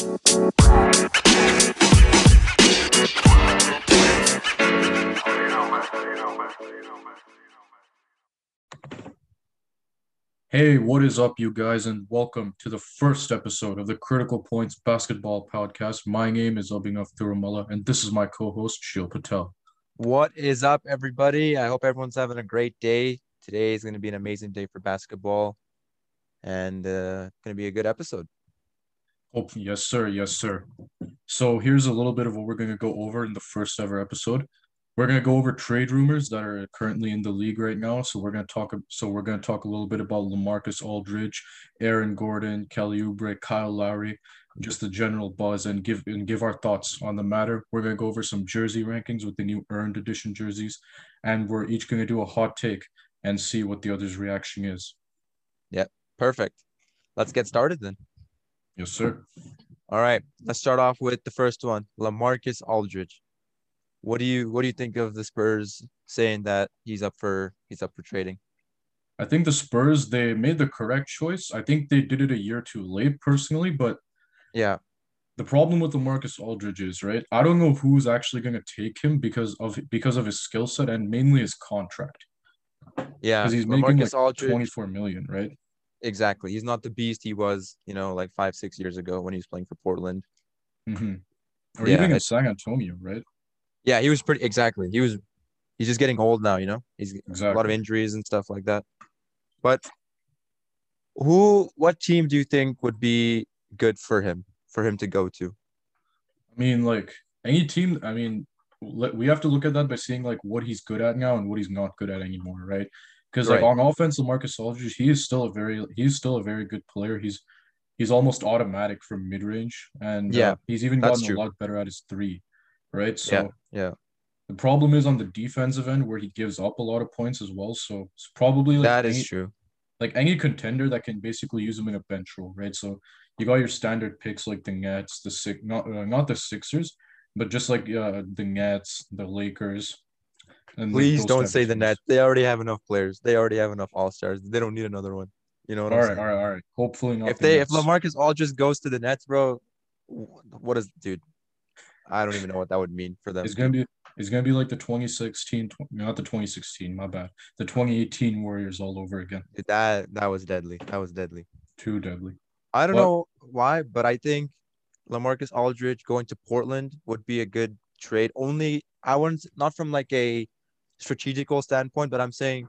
Hey, what is up, you guys, and welcome to the first episode of the Critical Points Basketball Podcast. My name is Abhinav Thirumala, and this is my co-host Shil Patel. What is up, everybody? I hope everyone's having a great day. Today is going to be an amazing day for basketball, and uh, going to be a good episode. Oh, yes, sir. Yes, sir. So here's a little bit of what we're going to go over in the first ever episode. We're going to go over trade rumors that are currently in the league right now. So we're going to talk. So we're going to talk a little bit about Lamarcus Aldridge, Aaron Gordon, Kelly Oubre, Kyle Lowry, just the general buzz, and give and give our thoughts on the matter. We're going to go over some jersey rankings with the new earned edition jerseys, and we're each going to do a hot take and see what the other's reaction is. Yep, perfect. Let's get started then. Yes, sir. All right, let's start off with the first one, Lamarcus Aldridge. What do you what do you think of the Spurs saying that he's up for he's up for trading? I think the Spurs they made the correct choice. I think they did it a year too late personally, but Yeah, the problem with LaMarcus Aldridge is right. I don't know who's actually going to take him because of because of his skill set and mainly his contract yeah. because he's making Lamarcus like Aldridge, twenty four million, right? Exactly. He's not the beast he was, you know, like five six years ago when he was playing for Portland. Mm-hmm. Or Yeah, even in San Antonio, right? Yeah, he was pretty exactly. He was he's just getting old now, you know. He's a lot of injuries and stuff like that. But who what team do you think would be good for him for him to go to? I mean, like any team. I mean, we have to look at that by seeing like what he's good at now and what he's not good at anymore, right? Because like on offense, Marcus Aldridge, he is still a very he's still a very good player. He's he's almost automatic from mid range, and Yeah, uh, he's even gotten true. a lot better at his three, right? So Yeah, yeah. the problem is on the defensive end where he gives up a lot of points as well. So it's probably like That any, is true. like any contender that can basically use him in a bench role, right? So you got your standard picks like the Nets, the six, not uh, not the Sixers, but just like uh, the Nets, the Lakers. Please don't say the. Nets. They already have enough players. They already have enough all stars. They don't need another one. You know what All I'm right, saying? all right, all right. Hopefully not. If the they if Nets. Lamarcus Aldridge goes to the Nets, bro, wh- what is dude? I don't even know what that would mean for them. it's gonna be it's gonna be like the 2016, not the 2016, my bad, the 2018 Warriors all over again. That that was deadly. That was deadly. Too deadly. I don't What- know why, but I think Lamarcus Aldridge going to Portland would be a good trade. Only I wouldn't not from like a strategical standpoint, but I'm saying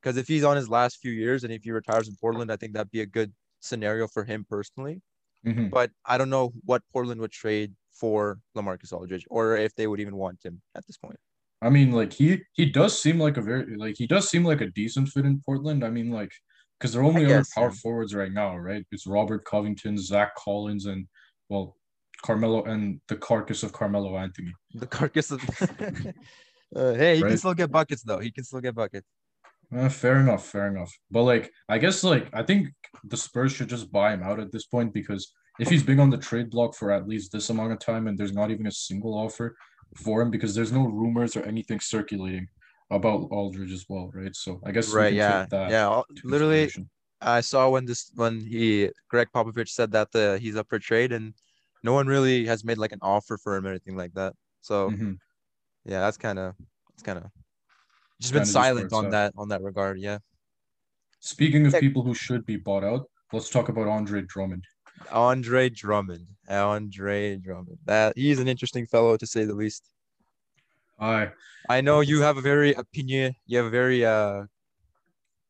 because if he's on his last few years and if he retires in Portland, I think that'd be a good scenario for him personally. Mhm. But I don't know what Portland would trade for Lamarcus Aldridge or if they would even want him at this point. I mean, like he he does seem like a very like he does seem like a decent fit in Portland. I mean, like because their only other power yeah. forwards right now, right? It's Robert Covington, Zach Collins, and well, Carmelo and the carcass of Carmelo Anthony. The carcass of Uh, hey, he Right. can still get buckets though. He can still get buckets. Eh, fair enough, fair enough. But like, I guess like I think the Spurs should just buy him out at this point because if he's been on the trade block for at least this amount of time and there's not even a single offer for him because there's no rumors or anything circulating about Aldridge as well, right? So I guess Right, yeah. Yeah, literally. I saw when this when he Gregg Popovich said that the he's up for trade and no one really has made like an offer for him or anything like that. So Mhm. Yeah, that's kind of it's kind of just Kinda been silent it's on at. that on that regard. Yeah, Speaking of Heck. people who should be bought out, let's talk about Andre Drummond. Andre Drummond, Andre Drummond. That he's an interesting fellow to say the least. I I know you have a very opinion. You have a very uh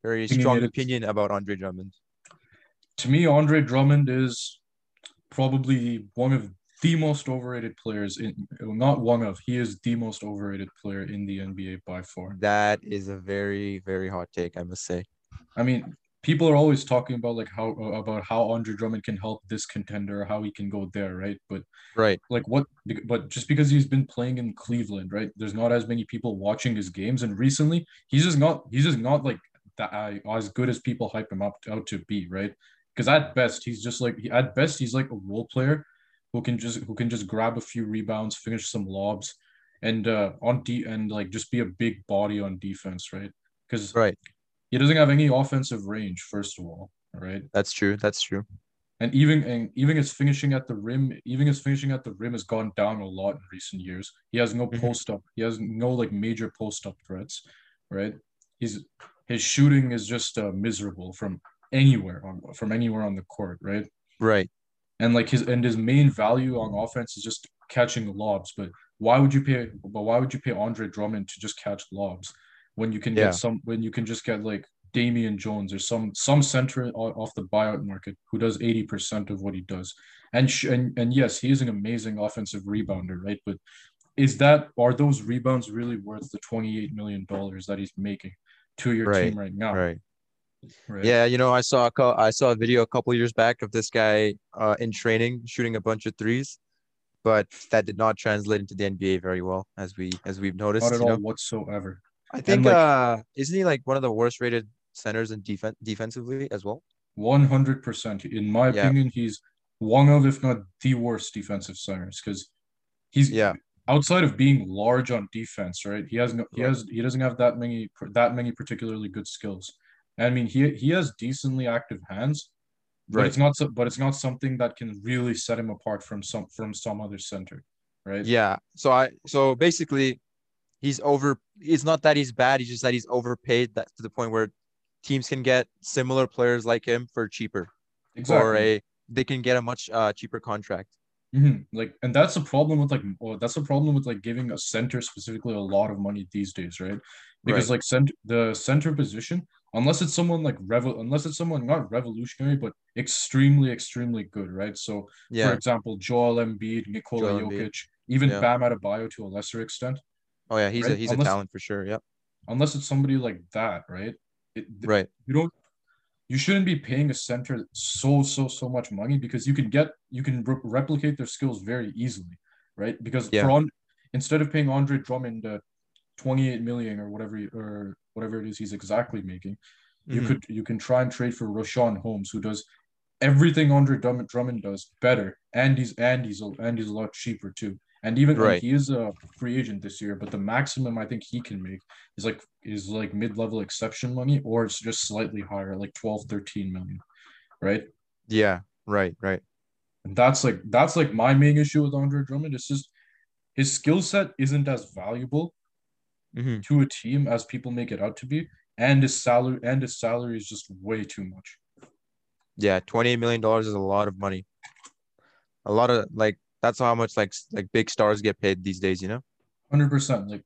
very strong opinion about Andre Drummond. to me, Andre Drummond is probably one of the most overrated players in not one of, he is the most overrated player in the NBA by far. That is a very very hot take, I must say. I mean, people are always talking about like how about how Andre Drummond can help this contender, how he can go there, right? But Right. like what but just because he's been playing in Cleveland, right? There's not as many people watching his games and recently he's just not he's just not like that uh, as good as people hype him up out to be, right? Because at best he's just like at best he's like a role player who can just who can just grab a few rebounds, finish some lobs and uh on D and like just be a big body on defense, right? Because Right. he doesn't have any offensive range, first of all, right? That's true. That's true. And even and even his finishing at the rim, even his finishing at the rim has gone down a lot in recent years. He has no Mhm. post up. He has no like major post up threats, right? He's his shooting is just uh, miserable from anywhere on from anywhere on the court, right? Right. And like his and his main value on offense is just catching lobs. But why would you pay? But why would you pay Andre Drummond to just catch lobs when you can Yeah. get some when you can just get like Damian Jones or some some center off the buyout market who does 80% of what he does. And sh- and and yes, he is an amazing offensive rebounder, right? But is that are those rebounds really worth the 28 million dollars that he's making to your Right, team right now? Right. Right. Yeah, you know, I saw a I saw a video a couple years back of this guy uh, in training shooting a bunch of threes, but that did not translate into the NBA very well, as we as we've noticed. Not at you all know? whatsoever. I think like- uh isn't he like one of the worst rated centers in defense defensively as well? 100%. In my Yeah. opinion, he's one of, if not the worst defensive centers because he's Yeah. outside of being large on defense, right? He has no, he has he doesn't have that many that many particularly good skills. I mean, he he has decently active hands, but Right. it's not so, but it's not something that can really set him apart from some from some other center, right? Yeah. So I so basically he's over it's not that he's bad, he's just that he's overpaid that to the point where teams can get similar players like him for cheaper exactly. or a they can get a much uh cheaper contract. Mhm. Like, and that's a problem with like, well, that's a problem with like giving a center specifically a lot of money these days, right? Because Right. like center, the center position, unless it's someone like revel, unless it's someone not revolutionary but extremely, extremely good, right? So, for example, Joel Embiid, Nikola Joel Embiid. Jokic, even Yeah. Bam Adebayo to a lesser extent, Oh yeah, he's a he's Unless- a talent for sure. Yep. unless it's somebody like that, right? It, Right. you don't you shouldn't be paying a center so so so much money because you can get you can re- replicate their skills very easily right because Yeah. for on instead of paying Andre Drummond uh, 28 million or whatever or whatever it is he's exactly making you Mhm. could you can try and trade for Richaun Holmes who does everything Andre Drummond, Drummond does better and he's and he's a, and he's a lot cheaper too and even Right. he is a free agent this year but the maximum I think he can make is like is like mid-level exception money or it's just slightly higher like 12 13 million right Yeah. Right. Right. and that's like that's like my main issue with Andre Drummond it's just his skill set isn't as valuable hmm to a team as people make it out to be and his salary and his salary is just way too much Yeah. Twenty eight million dollars is a lot of money. A lot of like that's how much like like big stars get paid these days. You know. Hundred percent, like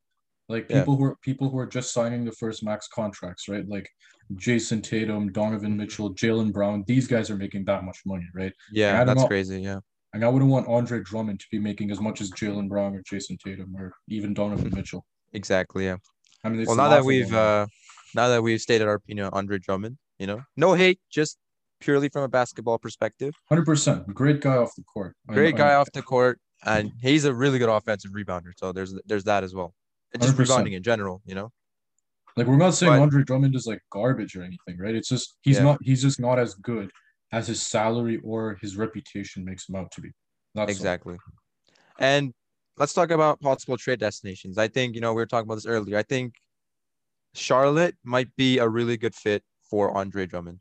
like Yeah. people who are people who are just signing the first max contracts, right? Like Jayson Tatum, Donovan Mhm. Mitchell, Jaylen Brown. These guys are making that much money, right? Yeah. That's crazy. Yeah. And I wouldn't want Andre Drummond to be making as much as Jaylen Brown or Jayson Tatum or even Donovan Mitchell. Exactly. Yeah. I mean, well, now that we've uh, now that we've stated our opinion on Andre Drummond, you know, no hate, just purely from a basketball perspective. hundred percent, great guy off the court. Great I- guy off the court, and he's a really good offensive rebounder. So there's there's that as well. And just 100%. rebounding in general, you know. Like we're not saying But- Andre Drummond is like garbage or anything, right? It's just he's Yeah. not he's just not as good as his salary or his reputation makes him out to be. That's all. Exactly. And let's talk about possible trade destinations. I think you know we were talking about this earlier. I think Charlotte might be a really good fit for Andre Drummond.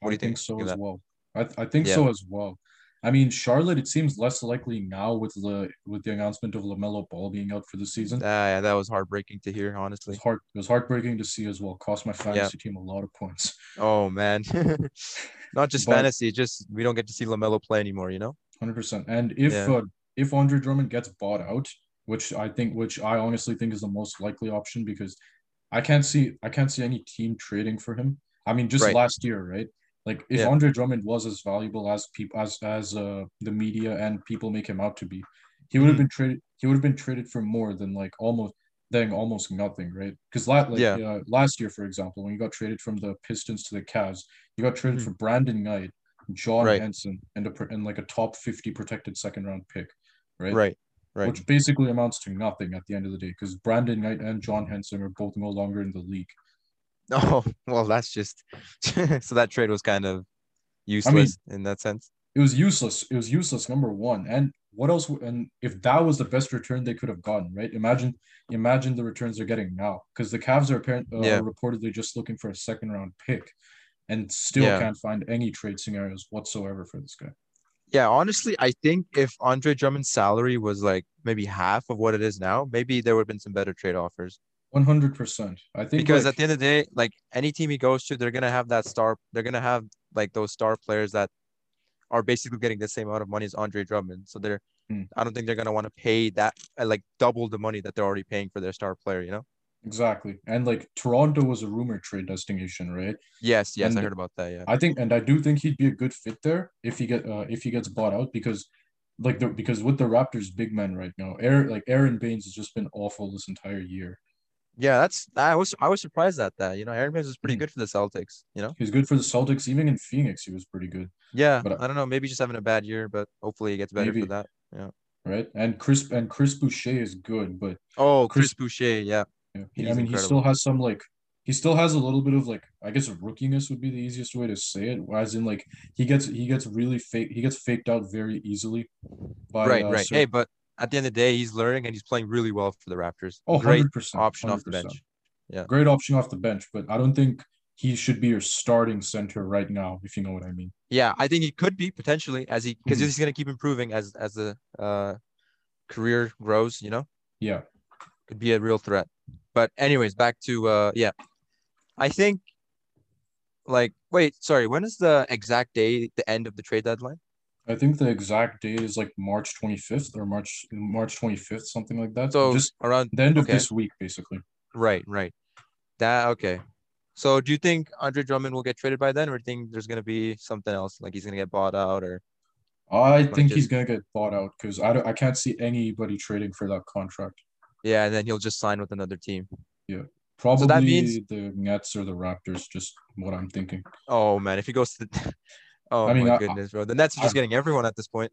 What do I you think so as well. I, I think Yeah. so as well. I mean, Charlotte. It seems less likely now with the with the announcement of Lamelo Ball being out for the season. It Ah, yeah, that was heartbreaking to hear, honestly. was heart. It was heartbreaking to see as well. Cost my fantasy team a lot of points. Oh man, not just But- fantasy, just we don't get to see Lamelo play anymore. You know. Hundred percent. And if Yeah. uh, if Andre Drummond gets bought out, which I think, which I honestly think is the most likely option, because I can't see I can't see any team trading for him. I mean, just Right. last year, right? Like if Yeah. Andre Drummond was as valuable as people as as uh the media and people make him out to be, he would have Mhm. been traded. He would have been traded for more than like almost than almost nothing, right? Because la- like Yeah. uh, last year, for example, when he got traded from the Pistons to the Cavs, he got traded Mhm. for Brandon Knight, John Right. Henson, and a and like a top fifty protected second round pick, right? Right. Right. Which basically amounts to nothing at the end of the day, because Brandon Knight and John Henson are both no longer in the league. Oh well, that's just so that trade was kind of useless in that sense. It was useless. It was useless. Number one, and what else? And if that was the best return they could have gotten, right? Imagine, imagine the returns they're getting now, because the Cavs are apparently uh, Yeah. reportedly just looking for a second round pick, and still Yeah. can't find any trade scenarios whatsoever for this guy. Yeah, honestly, I think if Andre Drummond's salary was like maybe half of what it is now, maybe there would have been some better trade offers. One hundred percent. I think Because like, at the end of the day, like any team he goes to, they're gonna have that star. They're gonna have like those star players that are basically getting the same amount of money as Andre Drummond. So they're, Hmm. I don't think they're gonna want to pay that like double the money that they're already paying for their star player. You know? Exactly, and like Toronto was a rumor trade destination, right? Yes, yes, I heard about that. Yeah. I think, and I do think he'd be a good fit there if he get uh, if he gets bought out because, like the because with the Raptors big men right now, Aaron like Aron Baynes has just been awful this entire year. Yeah, that's I was I was surprised at that. You know, Aron Baynes was pretty Mhm. good for the Celtics. You know. He's good for the Celtics, even in Phoenix, he was pretty good, Yeah, But, uh, I don't know. Maybe just having a bad year, but hopefully he gets better Maybe. for that. Yeah. Right? And Chris and Chris Boucher is good, but Oh, Chris, Chris- Boucher. Yeah. Yeah, I mean he still has some like he still has a little bit of like I guess rookiness would be the easiest way to say it. As in like he gets he gets really fake he gets faked out very easily. By, right, uh, right. cer- Hey, but at the end of the day, he's learning and he's playing really well for the Raptors. oh, Great 100%, option off the bench. Yeah. Great option off the bench, but I don't think he should be your starting center right now, if you know what I mean. Yeah, I think he could be potentially as he because Mhm. he's gonna keep improving as as the uh career grows. You know, Yeah. could be a real threat. But anyways, back to uh yeah, I think like wait, sorry, when is the exact day the end of the trade deadline? I think the exact date is like March 25th or March March 25th, something like that. So just around the end of okay. this week, basically. Right, right. That okay. So do you think Andre Drummond will get traded by then, or do you think there's gonna be something else, like he's gonna get bought out, or I think he's gonna get bought out because I don't, I can't see anybody trading for that contract. Yeah, and then he'll just sign with another team. Yeah. Probably that means- the Nets or the Raptors, just what I'm thinking. Oh man, if he goes to the Oh I mean, my I- goodness, bro. The Nets are just I- getting everyone at this point.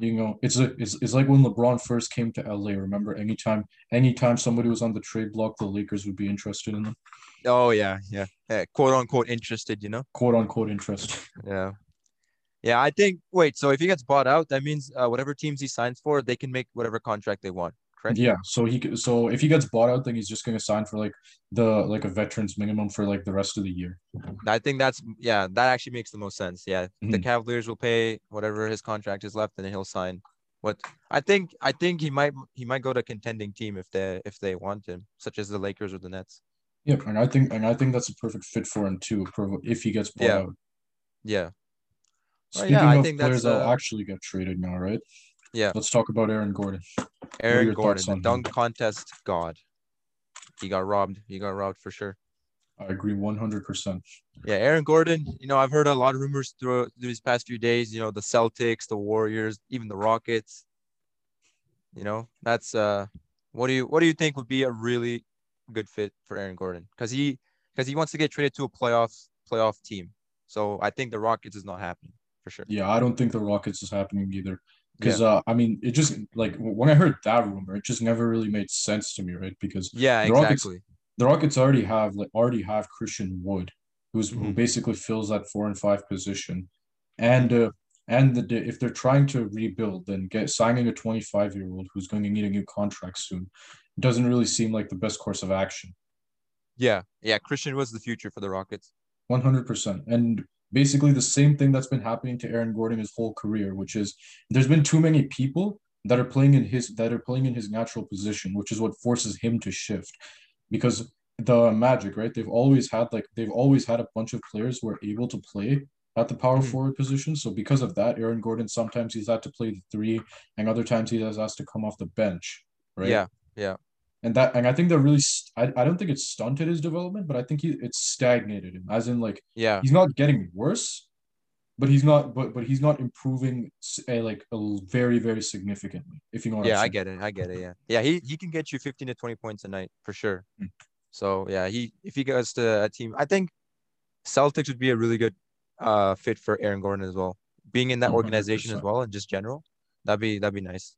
You know, it's a, it's, it's like when LeBron first came to LA. Remember, anytime anytime somebody was on the trade block, the Lakers would be interested in them, Oh yeah, yeah. Eh, quote unquote interested, you know? quote unquote interest. Yeah. Yeah, I think wait, so if he gets bought out, that means uh, whatever teams he signs for, they can make whatever contract they want, correct? Yeah, so he so if he gets bought out, then he's just gonna sign for like the like a veterans minimum for like the rest of the year. I think that's yeah, that actually makes the most sense. Yeah. The Mhm. Cavaliers will pay whatever his contract is left and he'll sign what I think I think he might he might go to a contending team if they if they want him, such as the Lakers or the Nets. Yep, and I think and I think that's a perfect fit for him too, if he gets bought Yeah. out. Yeah. Well, Speaking yeah, I of think players that's, that'll uh, actually get traded now, right? Yeah. Let's talk about Aaron Gordon. Aaron Gordon, the on him? dunk contest god. He got robbed. He got robbed for sure. I agree one hundred percent. Yeah, Aaron Gordon, you know, I've heard a lot of rumors through these past few days, you know, the Celtics, the Warriors, even the Rockets. You know, that's uh what do you what do you think would be a really good fit for Aaron Gordon? Because he because he wants to get traded to a playoff playoff team. So I think the Rockets is not happening for sure. Yeah, I don't think the Rockets is happening either. Because uh, I mean, it just like when I heard that rumor, it just never really made sense to me, right? Because Yeah, The Rockets- exactly. the Rockets already have like already have Christian Wood, who's who Mhm. basically fills that four and five position, and uh, and the if they're trying to rebuild, then get signing a twenty five year old who's going to need a new contract soon doesn't really seem like the best course of action. Yeah, yeah. Christian was the future for the Rockets. One hundred percent, and basically the same thing that's been happening to Aaron Gordon his whole career, which is there's been too many people that are playing in his that are playing in his natural position, which is what forces him to shift. Because the Magic, right? They've always had like they've always had a bunch of players who are able to play at the power Mhm. forward position. So because of that, Aaron Gordon sometimes he's had to play the three, and other times he has asked to come off the bench, right? Yeah, yeah. And that and I think that really st- I, I don't think it's stunted his development, but I think he it's stagnated him, as in like Yeah. he's not getting worse, but he's not but but he's not improving a, like a very very significantly. If you know what Yeah, I get it. I get it. Yeah. Yeah, he he can get you 15 to 20 points a night for sure. Mm. So, yeah, he if he goes to a team, I think Celtics would be a really good uh fit for Aaron Gordon as well. Being in that organization as 100%. well and just general. That'd be that'd be nice.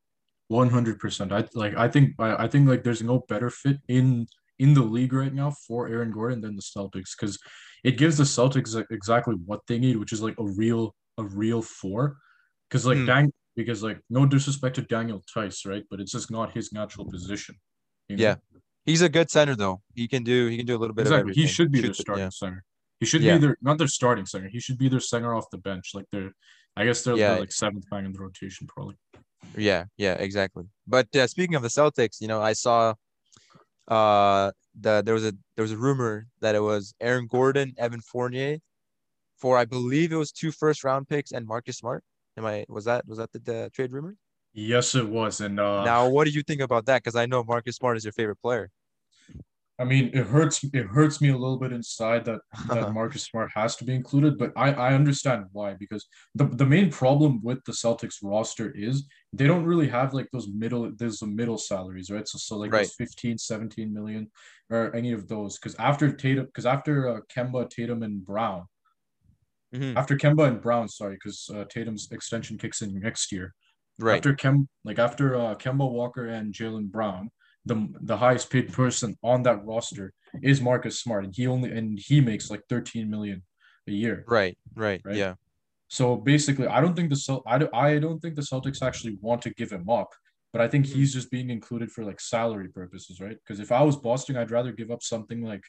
One hundred percent. I like. I think. I, I think like there's no better fit in in the league right now for Aaron Gordon than the Celtics because it gives the Celtics exactly what they need, which is like a real a real four. Because like Hmm. Dang, because like no disrespect to Daniel Theis, right? But it's just not his natural position. you know? Yeah. He's a good center though. He can do he can do a little bit exactly. of everything. He should be Shoot the the- starting yeah. center. He should Yeah. be their not their starting center. He should be their center off the bench. Like they're, I guess they're, Yeah. they're like seventh man in the rotation probably. Yeah, yeah, exactly. But uh, speaking of the Celtics, you know, I saw uh the there was a there was a rumor that it was Aaron Gordon, Evan Fournier for I believe it was two first round picks and Marcus Smart. Am I was that was that the, the trade rumor? Yes, it was. And uh, now, what do you think about that? Because I know Marcus Smart is your favorite player. I mean, it hurts. It hurts me a little bit inside that that Marcus Smart has to be included, but I I understand why because the the main problem with the Celtics roster is they don't really have like those middle there's the middle salaries, right? So so like Right. those 15, 17 million or any of those because after Tatum because after uh, Kemba, Tatum, and Brown Mhm. after Kemba and Brown, sorry, because uh, Tatum's extension kicks in next year. Right. After Kem, like after uh, Kemba Walker and Jaylen Brown, the the highest paid person on that roster is Marcus Smart, and he only and he makes like 13 million a year. Right. Right. Right. Yeah. So basically, I don't think the Cel- I don't, I don't think the Celtics actually want to give him up, but I think Mhm. he's just being included for like salary purposes, right? Because if I was Boston, I'd rather give up something like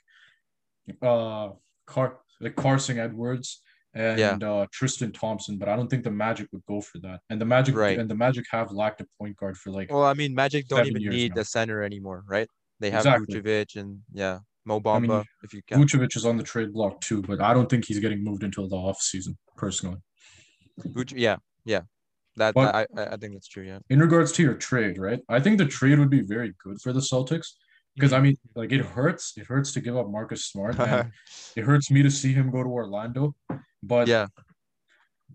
uh Car like Carsen Edwards and uh Tristan Thompson, but I don't think the Magic would go for that. And the Magic Right. and the Magic have lacked a point guard for like Well, I mean, Magic don't even need now. the center anymore, right? They have Exactly. Vucevic and yeah, Mo Bamba. I mean, if you can. Vucevic is on the trade block too, but I don't think he's getting moved until the off season personally. Vuce, yeah, yeah. That But- I, I I think that's true. Yeah. in regards to your trade, right? I think the trade would be very good for the Celtics because I mean, like it hurts. It hurts to give up Marcus Smart, and it hurts me to see him go to Orlando. But yeah.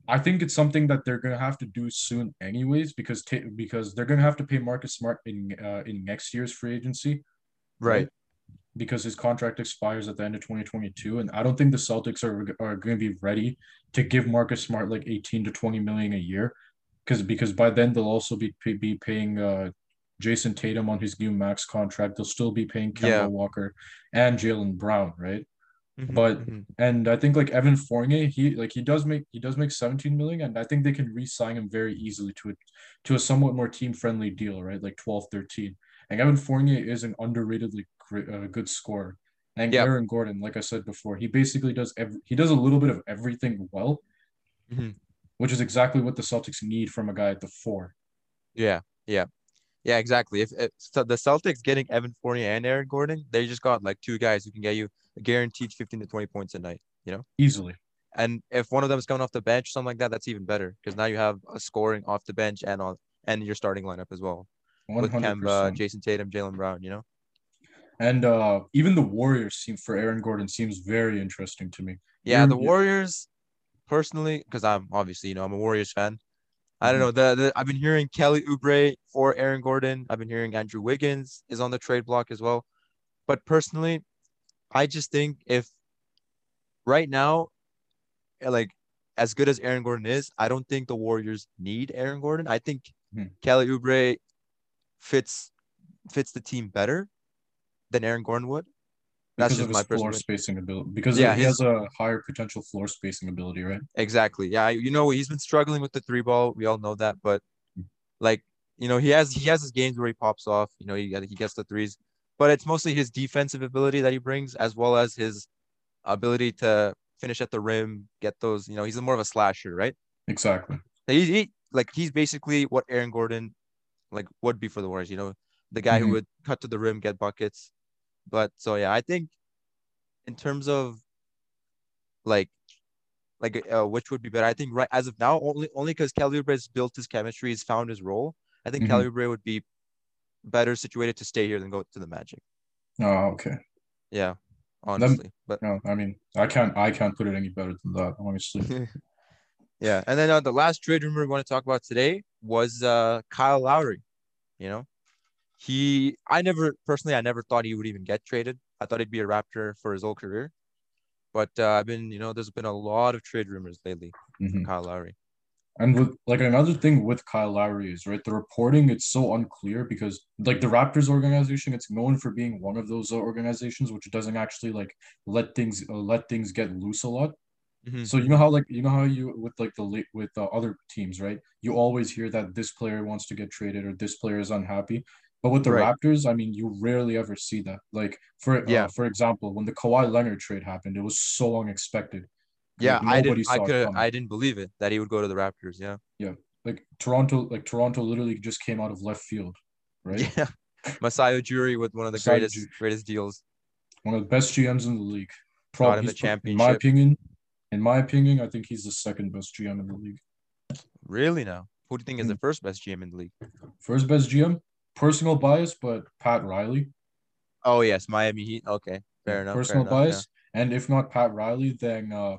I think it's something that they're gonna have to do soon, anyways, because ta- because they're gonna have to pay Marcus Smart in uh, in next year's free agency, Right. Because his contract expires at the end of 2022, and I don't think the Celtics are are going to be ready to give Marcus Smart like 18 to 20 million a year, because because by then they'll also be be paying uh, Jayson Tatum on his new max contract. They'll still be paying Kemba Yeah. Walker and Jaylen Brown, right? Mhm, But- mhm. And I think like Evan Fournier, he like he does make he does make 17 million, and I think they can re-sign him very easily to a to a somewhat more team-friendly deal, right? Like 12, 13. And Evan Fournier is an underratedly great, uh, good scorer. And Yeah. Aaron Gordon, like I said before, he basically does every, he does a little bit of everything well, Mhm. which is exactly what the Celtics need from a guy at the four. Yeah, yeah, yeah, exactly. If, if so the Celtics getting Evan Fournier and Aaron Gordon, they just got like two guys who can get you guaranteed 15 to 20 points a night, you know? Easily. And if one of them is coming off the bench, something like that, that's even better because now you have a scoring off the bench and on and your starting lineup as well with 100%. Kemba, Jayson Tatum, Jaylen Brown, you know? And uh, even the Warriors seem for Aaron Gordon seems very interesting to me. Yeah, the Warriors, personally, because I'm obviously, you know, I'm a Warriors fan. I don't Mhm. know. The, the I've been hearing Kelly Oubre for Aaron Gordon. I've been hearing Andrew Wiggins is on the trade block as well. But personally, I just think if right now, eh, like as good as Aaron Gordon is, I don't think the Warriors need Aaron Gordon. I think Mhm. Kelly Oubre fits fits the team better than Aaron Gordon would. That's because just of his my floor personal spacing ability. Because Yeah, he has a higher potential floor spacing ability, right? Exactly. Yeah, you know he's been struggling with the three ball. We all know that, but like you know he has he has his games where he pops off. You know he he gets the threes, but it's mostly his defensive ability that he brings, as well as his ability to finish at the rim, get those. You know he's more of a slasher, right? Exactly. He, he like he's basically what Aaron Gordon like would be for the Warriors. You know the guy Mhm. who would cut to the rim, get buckets. But so yeah, I think in terms of like like uh, which would be better. I think right as of now, only only because Oubre has built his chemistry, he's found his role. I think Mhm. Oubre would be better situated to stay here than go to the Magic. Oh, okay. Yeah, honestly. but No, I mean, I can't, I can't put it any better than that, honestly. yeah, and then uh, the last trade rumor we want to talk about today was uh Kyle Lowry. You know, he I never personally I never thought he would even get traded. I thought he'd be a Raptor for his whole career. But uh, I've been, you know, there's been a lot of trade rumors lately for Mhm. Kyle Lowry. And with like another thing with Kyle Lowry is right, the reporting it's so unclear because like the Raptors organization, it's known for being one of those organizations which doesn't actually like let things uh, let things get loose a lot. Mhm. So you know how like you know how you with like the late with uh, other teams, right? You always hear that this player wants to get traded or this player is unhappy. But with the Right. Raptors, I mean, you rarely ever see that. Like for Yeah. uh, for example, when the Kawhi Leonard trade happened, it was so unexpected. Yeah, Like, I didn't. I could. I didn't believe it that he would go to the Raptors. Yeah. Yeah, like Toronto, like Toronto, literally just came out of left field, right? Yeah. Masai Ujiri with one of the Masai greatest Ujiri. greatest deals. One of the best GMs in the league. Him the pro- In my opinion, in my opinion, I think he's the second best GM in the league. Really now? Who do you think is the Mm. first best GM in the league? First best GM, personal bias, but Pat Riley. Oh yes, Miami Heat. Okay, fair enough. fair personal enough, yeah. bias. And if not Pat Riley, then uh,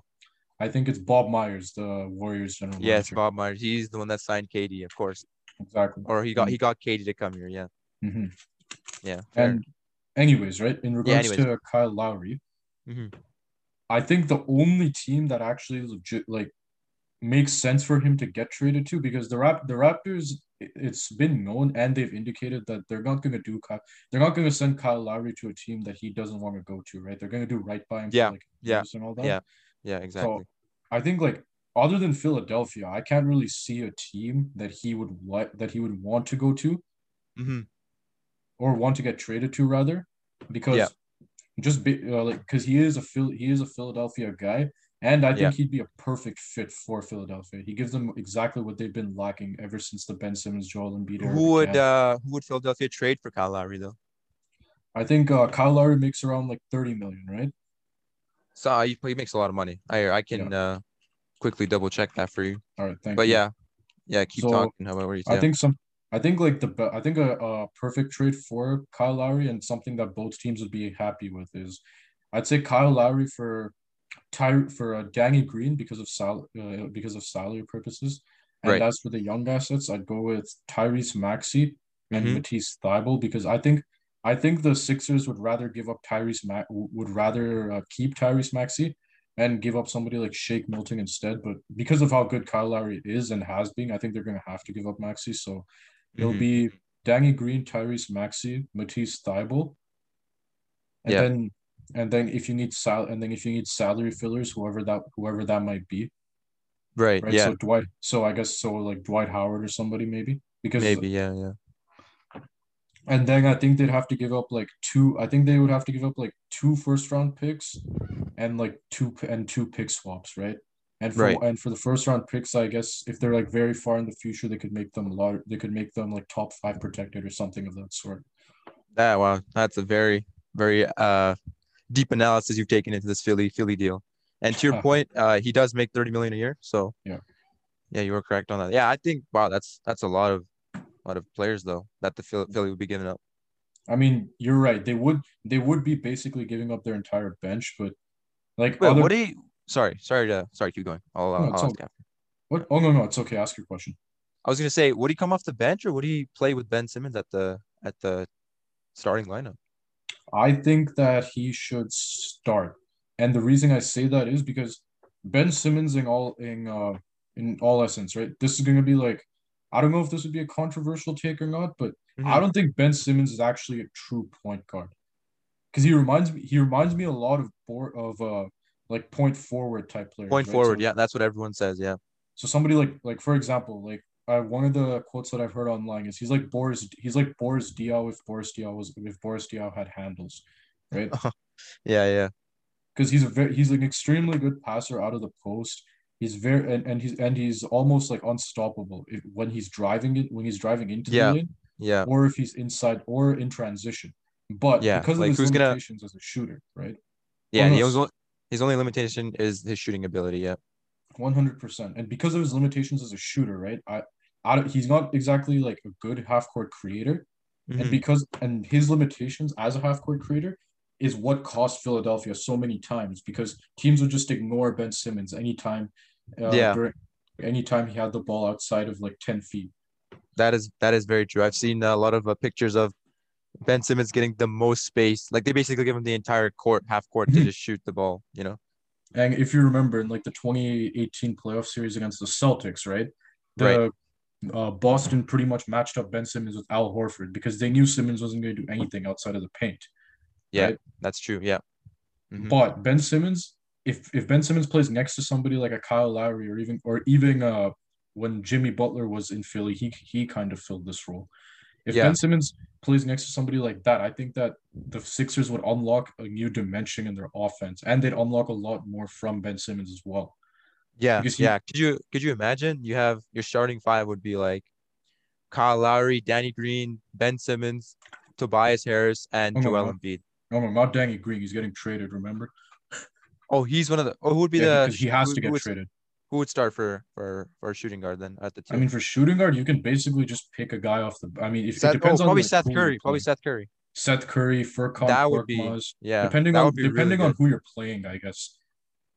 I think it's Bob Myers, the Warriors general Yes, manager. Bob Myers. He's the one that signed KD, of course. Exactly. Or he got he got KD to come here. Yeah. hmm Yeah. fair. And anyways, right in regards anyways. to Kyle Lowry, Mhm. I think the only team that actually legit like makes sense for him to get traded to because the Rap the Raptors it- it's been known and they've indicated that they're not going to do Kyle, they're not going to send Kyle Lowry to a team that he doesn't want to go to, right? They're going to do right by him Yeah, like yeah, and all that. yeah, Yeah, exactly. I think like other than Philadelphia, I can't really see a team that he would what that he would want to go to hmm or want to get traded to rather, because Yeah. just be, uh, like because he is a Phil he is a Philadelphia guy, and I think Yeah. he'd be a perfect fit for Philadelphia. He gives them exactly what they've been lacking ever since the Ben Simmons, Joel Embiid Who would uh who would Philadelphia trade for Kyle Lowry though? I think uh, Kyle Lowry makes around like thirty million, right? So uh, he, he makes a lot of money. I I can uh quickly double check that for you. All right, thank But you. yeah, yeah, keep So, talking. However, you I think some. I think like the I think a, a perfect trade for Kyle Lowry and something that both teams would be happy with is, I'd say Kyle Lowry for, Ty for uh, Danny Green because of sal uh, because of salary purposes, and Right. as for the young assets, I'd go with Tyrese Maxey and Mhm. Matisse Thybulle because I think I think the Sixers would rather give up Tyrese Ma- would rather uh, keep Tyrese Maxey and give up somebody like Shake Milton instead. But because of how good Kyle Lowry is and has been, I think they're going to have to give up Maxey. So it'll Mhm. be Danny Green, Tyrese Maxey, Matisse Thybulle. And Yeah. then and then if you need sal and then if you need salary fillers, whoever that whoever that might be. right. Right. Yeah. So Dwight so I guess so like Dwight Howard or somebody maybe. Because Maybe. Yeah. Yeah. And then I think they'd have to give up like two. I think they would have to give up like two first round picks, and like two and two pick swaps, right? And for Right. and for the first round picks, I guess if they're like very far in the future, they could make them a lot. They could make them like top five protected or something of that sort. That wow, that's a very very uh deep analysis you've taken into this Philly Philly deal. And to your point, uh, he does make thirty million a year. So Yeah. yeah, you were correct on that. Yeah, I think wow, that's that's a lot of lot of players though that the Philly, Philly would be giving up. I mean, you're right. They would they would be basically giving up their entire bench, but like Wait, other what do you? Sorry, sorry to sorry. Keep going. I'll, No, I'll, it's all- after. what? Oh no, no, it's okay. Ask your question. I was gonna say, would he come off the bench or would he play with Ben Simmons at the at the starting lineup? I think that he should start. And the reason I say that is because Ben Simmons in all in uh in all essence, right? This is gonna be like I don't know if this would be a controversial take or not, but Mhm. I don't think Ben Simmons is actually a true point guard. Because he reminds me he reminds me a lot of board of uh like point forward type players. Point right? forward, So- yeah, that's what everyone says. Yeah, so somebody like like for example, like uh, one of the quotes that I've heard online is he's like Boris he's like Boris Diaw if Boris Diaw was if Boris Diaw had handles, right? yeah, yeah, Because he's a very he's an extremely good passer out of the post. He's very and, and he's and he's almost like unstoppable if, when he's driving it when he's driving into Yeah. the lane yeah. or if he's inside or in transition. But Yeah, because of his who's gonna- limitations as a shooter, right? Yeah, he was, his only limitation is his shooting ability. Yeah, One hundred percent, and because of his limitations as a shooter, right? I, I, he's not exactly like a good half court creator, and Mhm. because and his limitations as a half court creator is what cost Philadelphia so many times because teams would just ignore Ben Simmons anytime. Uh, Yeah. During, anytime he had the ball outside of like ten feet. that is that is very true. I've seen a lot of uh, pictures of Ben Simmons getting the most space. Like they basically give him the entire court, half court, to Mhm. just shoot the ball. You know. And if you remember in like the 2018 playoff series against the Celtics, right? The uh, Boston pretty much matched up Ben Simmons with Al Horford because they knew Simmons wasn't going to do anything outside of the paint. Yeah, Right. that's true. Yeah. Mhm. But Ben Simmons, if if Ben Simmons plays next to somebody like a Kyle Lowry or even or even uh when Jimmy Butler was in Philly, he he kind of filled this role. If Yeah. Ben Simmons plays next to somebody like that, I think that the Sixers would unlock a new dimension in their offense, and they'd unlock a lot more from Ben Simmons as well. Yeah, he- yeah. Could you could you imagine you have your starting five would be like Kyle Lowry, Danny Green, Ben Simmons, Tobias Harris, and Oh Joel God. Embiid. Oh, no, no, not Danny Green. He's getting traded. Remember? Oh, he's one of the. Oh, who would be Yeah, the? because he has who- to who get would, traded. Who would start for for for shooting guard then at the two? I mean, for shooting guard, you can basically just pick a guy off the. I mean, if Seth, it depends oh, on probably like, Seth who Curry. Probably. Seth Curry. Seth Curry, Furkan That would be- Korkmaz. Yeah, depending on be really depending on good. who you're playing, I guess.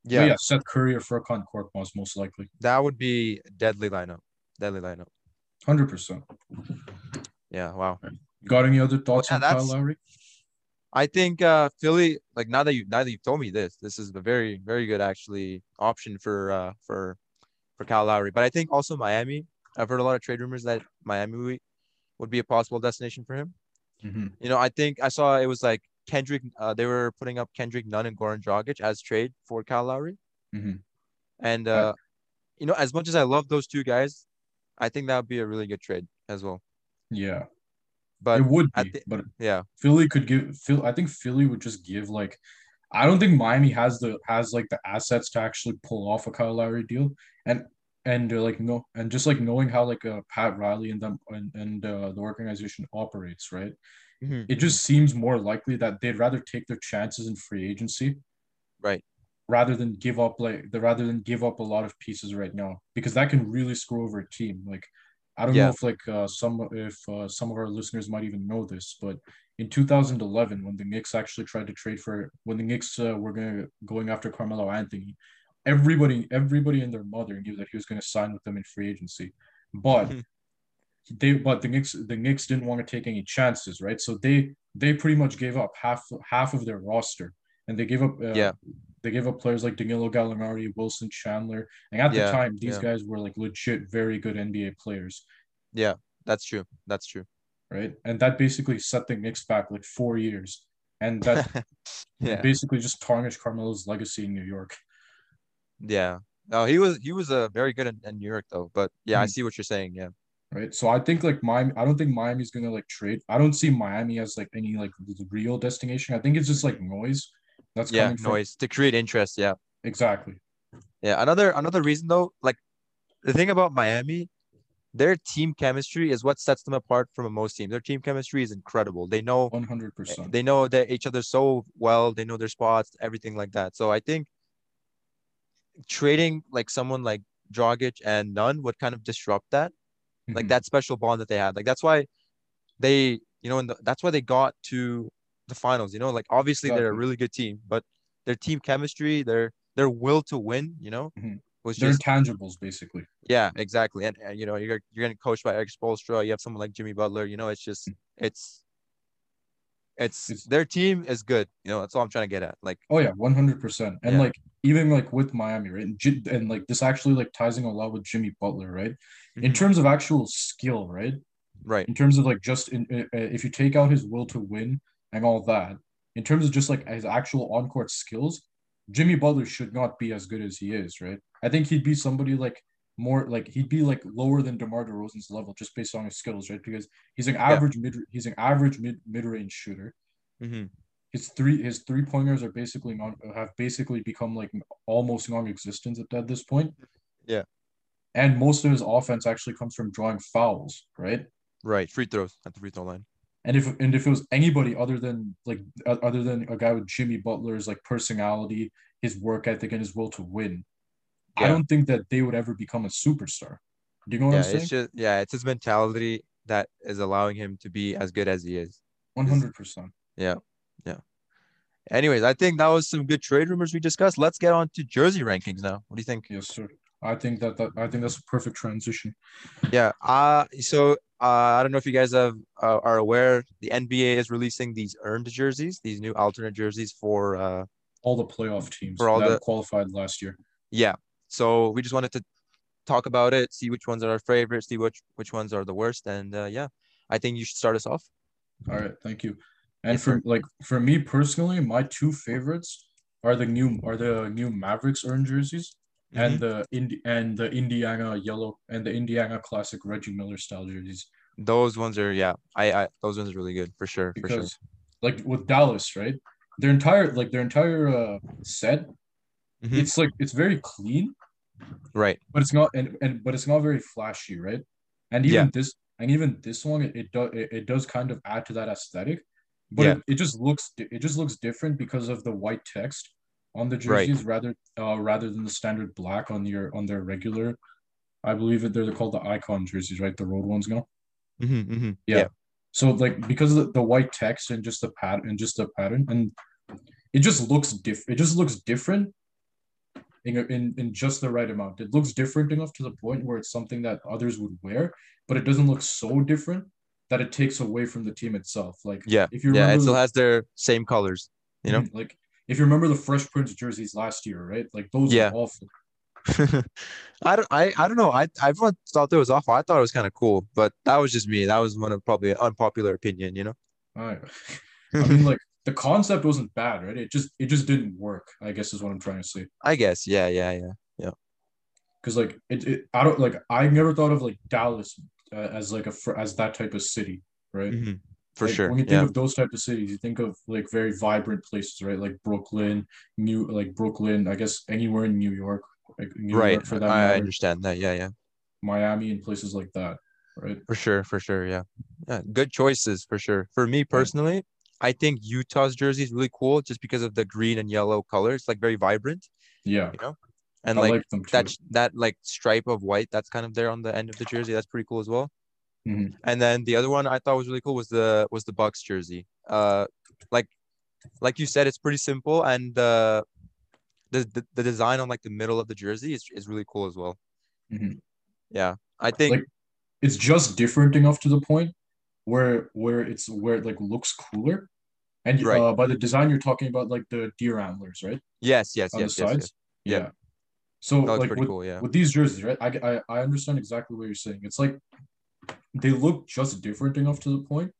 But Yeah, yeah, Seth Curry or Furkan Korkmaz most likely. that would be deadly lineup. Deadly lineup. Hundred percent. Yeah. Wow. Got any other thoughts yeah, on Kyle Lowry? I think uh Philly, like now that you now that you've told me this, this is a very very good actually option for uh for for Kyle Lowry. But I think also Miami. I've heard a lot of trade rumors that Miami would- be a possible destination for him. hmm You know, I think I saw it was like Kendrick. Uh, they were putting up Kendrick Nunn and Goran Dragic as trade for Kyle Lowry. hmm And Uh, uh, you know, as much as I love those two guys, I think that would be a really good trade as well. Yeah, But it would be, thi- but yeah, Philly could give Phil. I think Philly would just give like. I don't think Miami has the has like the assets to actually pull off a Kyle Lowry deal, and and uh, like no, and just like knowing how like uh, Pat Riley and them and and uh, the organization operates, right? Mhm, It just seems more likely that they'd rather take their chances in free agency, Right. rather than give up like the rather than give up a lot of pieces right now because that can really screw over a team. Like I don't Yeah. know if like uh, some if uh, some of our listeners might even know this, but in 2011 when the Knicks actually tried to trade for when the Knicks uh, were going going after Carmelo Anthony, everybody everybody and their mother knew that he was going to sign with them in free agency, but they but the Knicks the Knicks didn't want to take any chances, right? So they they pretty much gave up half half of their roster, and they gave up uh, Yeah. they gave up players like Danilo Gallinari, Wilson Chandler, and at Yeah, the time these yeah. guys were like legit very good NBA players, yeah, that's true. That's true. right? And that basically set the Knicks back like four years, and that Yeah, basically just tarnished Carmelo's legacy in New York. yeah. No, he was he was uh, very good in, in New York though. But yeah, I Mhm. see what you're saying. Yeah, Right. So I think like Miami, I don't think Miami's gonna like trade. I don't see Miami as like any like real destination. I think it's just like noise that's yeah, coming from noise to create interest. Yeah, exactly. yeah. Another another reason though, like the thing about Miami, their team chemistry is what sets them apart from most teams. Their team chemistry is incredible. They know One hundred percent. they know that each other so well. They know their spots, everything like that. So I think trading like someone like Dragic and Nunn would kind of disrupt that, like Mhm. that special bond that they had. Like that's why they, you know, and the, that's why they got to the finals. You know, like obviously they're a really good team, but their team chemistry, their their will to win, you know, Mhm. was They're just intangibles basically. yeah, exactly. And, and you know, you're you're getting coached by Erik Spoelstra. You have someone like Jimmy Butler. You know, it's just it's it's It's- their team is good. You know, that's all I'm trying to get at. Like, Oh yeah, one hundred percent. And Yeah. like even like with Miami, right? And, and like this actually like ties in a lot with Jimmy Butler, right? In Mhm. terms of actual skill, right? right, In terms of like just in, uh, if you take out his will to win and all that, in terms of just like his actual on court skills, Jimmy Butler should not be as good as he is, right? I think he'd be somebody like more like he'd be like lower than DeMar DeRozan's level just based on his skills, right? Because he's an average mid he's an average mid mid range shooter. hmm his three his three pointers are basically non have basically become like almost non-existent at, at this point. Yeah. And most of his offense actually comes from drawing fouls, right? right. Free throws at the free throw line. And if and if it was anybody other than like other than a guy with Jimmy Butler's like personality, his work ethic, and his will to win, I don't think that they would ever become a superstar. Do you know what yeah, I'm saying? it's just yeah, it's his mentality that is allowing him to be as good as he is. One hundred percent. Yeah, yeah. Anyways, I think that was some good trade rumors we discussed. Let's get on to jersey rankings now. What do you think? Yes, sir. I think that, that I think that's a perfect transition. Yeah. Uh so I don't know if you guys have uh, are aware the NBA is releasing these earned jerseys, these new alternate jerseys for uh All the playoff teams For all that the- qualified last year. yeah. So we just wanted to talk about it, see which ones are our favorites, see which which ones are the worst, and uh, yeah, I think you should start us off. All right, thank you. And Yes, for like for me personally, my two favorites are the new are the new Mavericks earned jerseys and Mhm. the Indi- and the Indiana yellow and the Indiana classic Reggie Miller style jerseys. Those ones are yeah. I I those ones are really good for sure. For sure. because like with Dallas, right? Their entire like their entire uh set, Mhm. it's like it's very clean, Right. but it's not and, and but it's not very flashy, right? And even Yeah. this and even this one, it, it does it, it does kind of add to that aesthetic, but Yeah. it, it just looks it just looks different because of the white text on the Right. jerseys rather uh rather than the standard black on your on their regular. I believe that they're called the icon jerseys, right? The road ones now. hmm hmm Yeah. Yeah. So like because of the, the white text and just the pattern and just the pattern and it just looks diff it just looks different in, in in just the right amount. It looks different enough to the point where it's something that others would wear, but it doesn't look so different that it takes away from the team itself. Like Yeah. if you Yeah. It still has their same colors. You know. Mhm, like if you remember the Fresh Prince jerseys last year, right? Like those Yeah. are awful. I don't I, I don't know. I everyone thought that was awful. I thought it was kind of cool, but that was just me. That was one of probably an unpopular opinion, you know? I, I mean like the concept wasn't bad, right? It just it just didn't work, I guess is what I'm trying to say. I guess. Yeah, yeah, yeah. Yeah. because like it, it i don't like i never thought of like dallas uh, as like a as that type of city right Mhm. For Like, sure. when you think Yeah. of those type of cities you think of like very vibrant places right like brooklyn new like brooklyn i guess anywhere in new york like new Right. york for that I matter understand that. Yeah, yeah. miami and places like that right For sure, for sure. Yeah. Yeah. Good choices for sure. For me personally, I think Utah's jersey is really cool just because of the green and yellow colors, like very vibrant, yeah you know? And i like, like that that like stripe of white that's kind of there on the end of the jersey. That's pretty cool as well. Mhm. And then the other one I thought was really cool was the was the Bucks jersey. Uh like like you said, it's pretty simple and uh the, the the design on like the middle of the jersey is, is really cool as well. Mhm. Yeah. I think Like- it's just different enough to the point where where it's where it like looks cooler and Right. uh, by the design you're talking about like the deer antlers right yes, yes, on yes, the yes, sides yes. yeah, Yeah. so like pretty with, cool, yeah. with these jerseys, right? I, I I understand exactly what you're saying. It's like they look just different enough to the point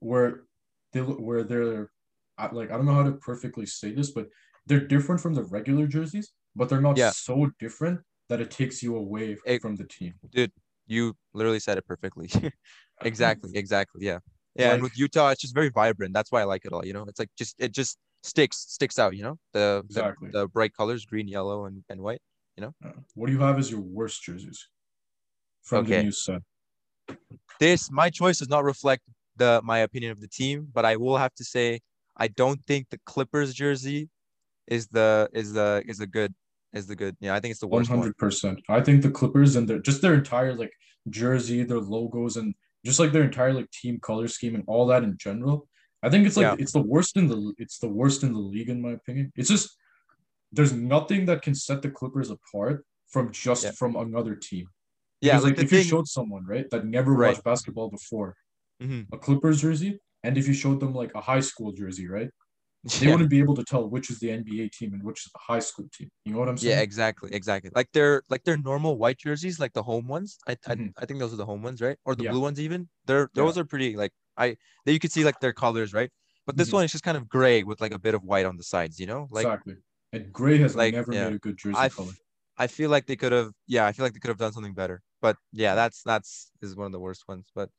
where they look where they're like I don't know how to perfectly say this, but they're different from the regular jerseys, but they're not Yeah. so different that it takes you away It- from the team. Dude, you literally said it perfectly. exactly, exactly. Yeah. Yeah. and with Utah, it's just very vibrant. That's why I like it all. You know, it's like just it just sticks sticks out, you know? The Exactly. the, the bright colors, green, yellow, and, and white. you know? Uh, what do you have as your worst jerseys from the new set? This my choice does not reflect the my opinion of the team, but I will have to say I don't think the Clippers jersey is the is the is a good is the good. Yeah, I think it's the worst hundred percent. I think the Clippers and their just their entire like jersey, their logos, and just like their entire like team color scheme and all that in general. I think it's like Yeah. it's the worst in the it's the worst in the league in my opinion. It's just there's nothing that can set the Clippers apart from just Yeah. from another team. Yeah, Because, like, if you showed someone right that never Right. watched basketball before Mhm. a Clippers jersey, and if you showed them like a high school jersey, right, they Yeah. wouldn't be able to tell which is the NBA team and which is the high school team. You know what I'm saying? Yeah, exactly, exactly. Like their like their normal white jerseys, like the home ones. I I, Mhm. I think those are the home ones, right? Or the Yeah. blue ones even. They're those are pretty like I that you could see like their colors, right? But this Mhm. one is just kind of gray with like a bit of white on the sides, you know? Like exactly. And gray has like, never yeah. made a good jersey I color. f- I feel like they could have yeah, I feel like they could have done something better. But yeah, that's that's is one of the worst ones. But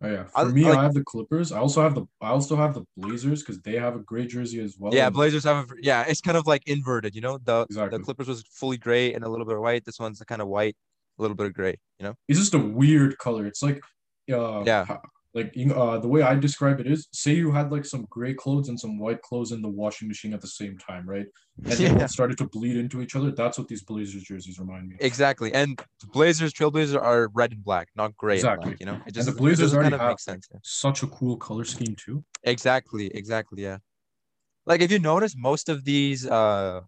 Oh yeah, for I- me, like- I have the Clippers. I also have the I also have the Blazers because they have a great jersey as well. yeah, Blazers have a yeah, it's kind of like inverted, you know? The Exactly. the Clippers was fully gray and a little bit of white. This one's kind of white, a little bit of gray, you know? it's just a weird color. It's like, uh, Yeah. Like uh, the way I describe it is, say you had like some gray clothes and some white clothes in the washing machine at the same time, right? And they Yeah. both started to bleed into each other. That's what these Blazers jerseys remind me. of. Exactly. And Blazers, Trailblazers are red and black, not gray Exactly. and black, you know? It And the Blazers already kind of have sense. yeah. such a cool color scheme too. Exactly, exactly, yeah. Like if you notice most of these uh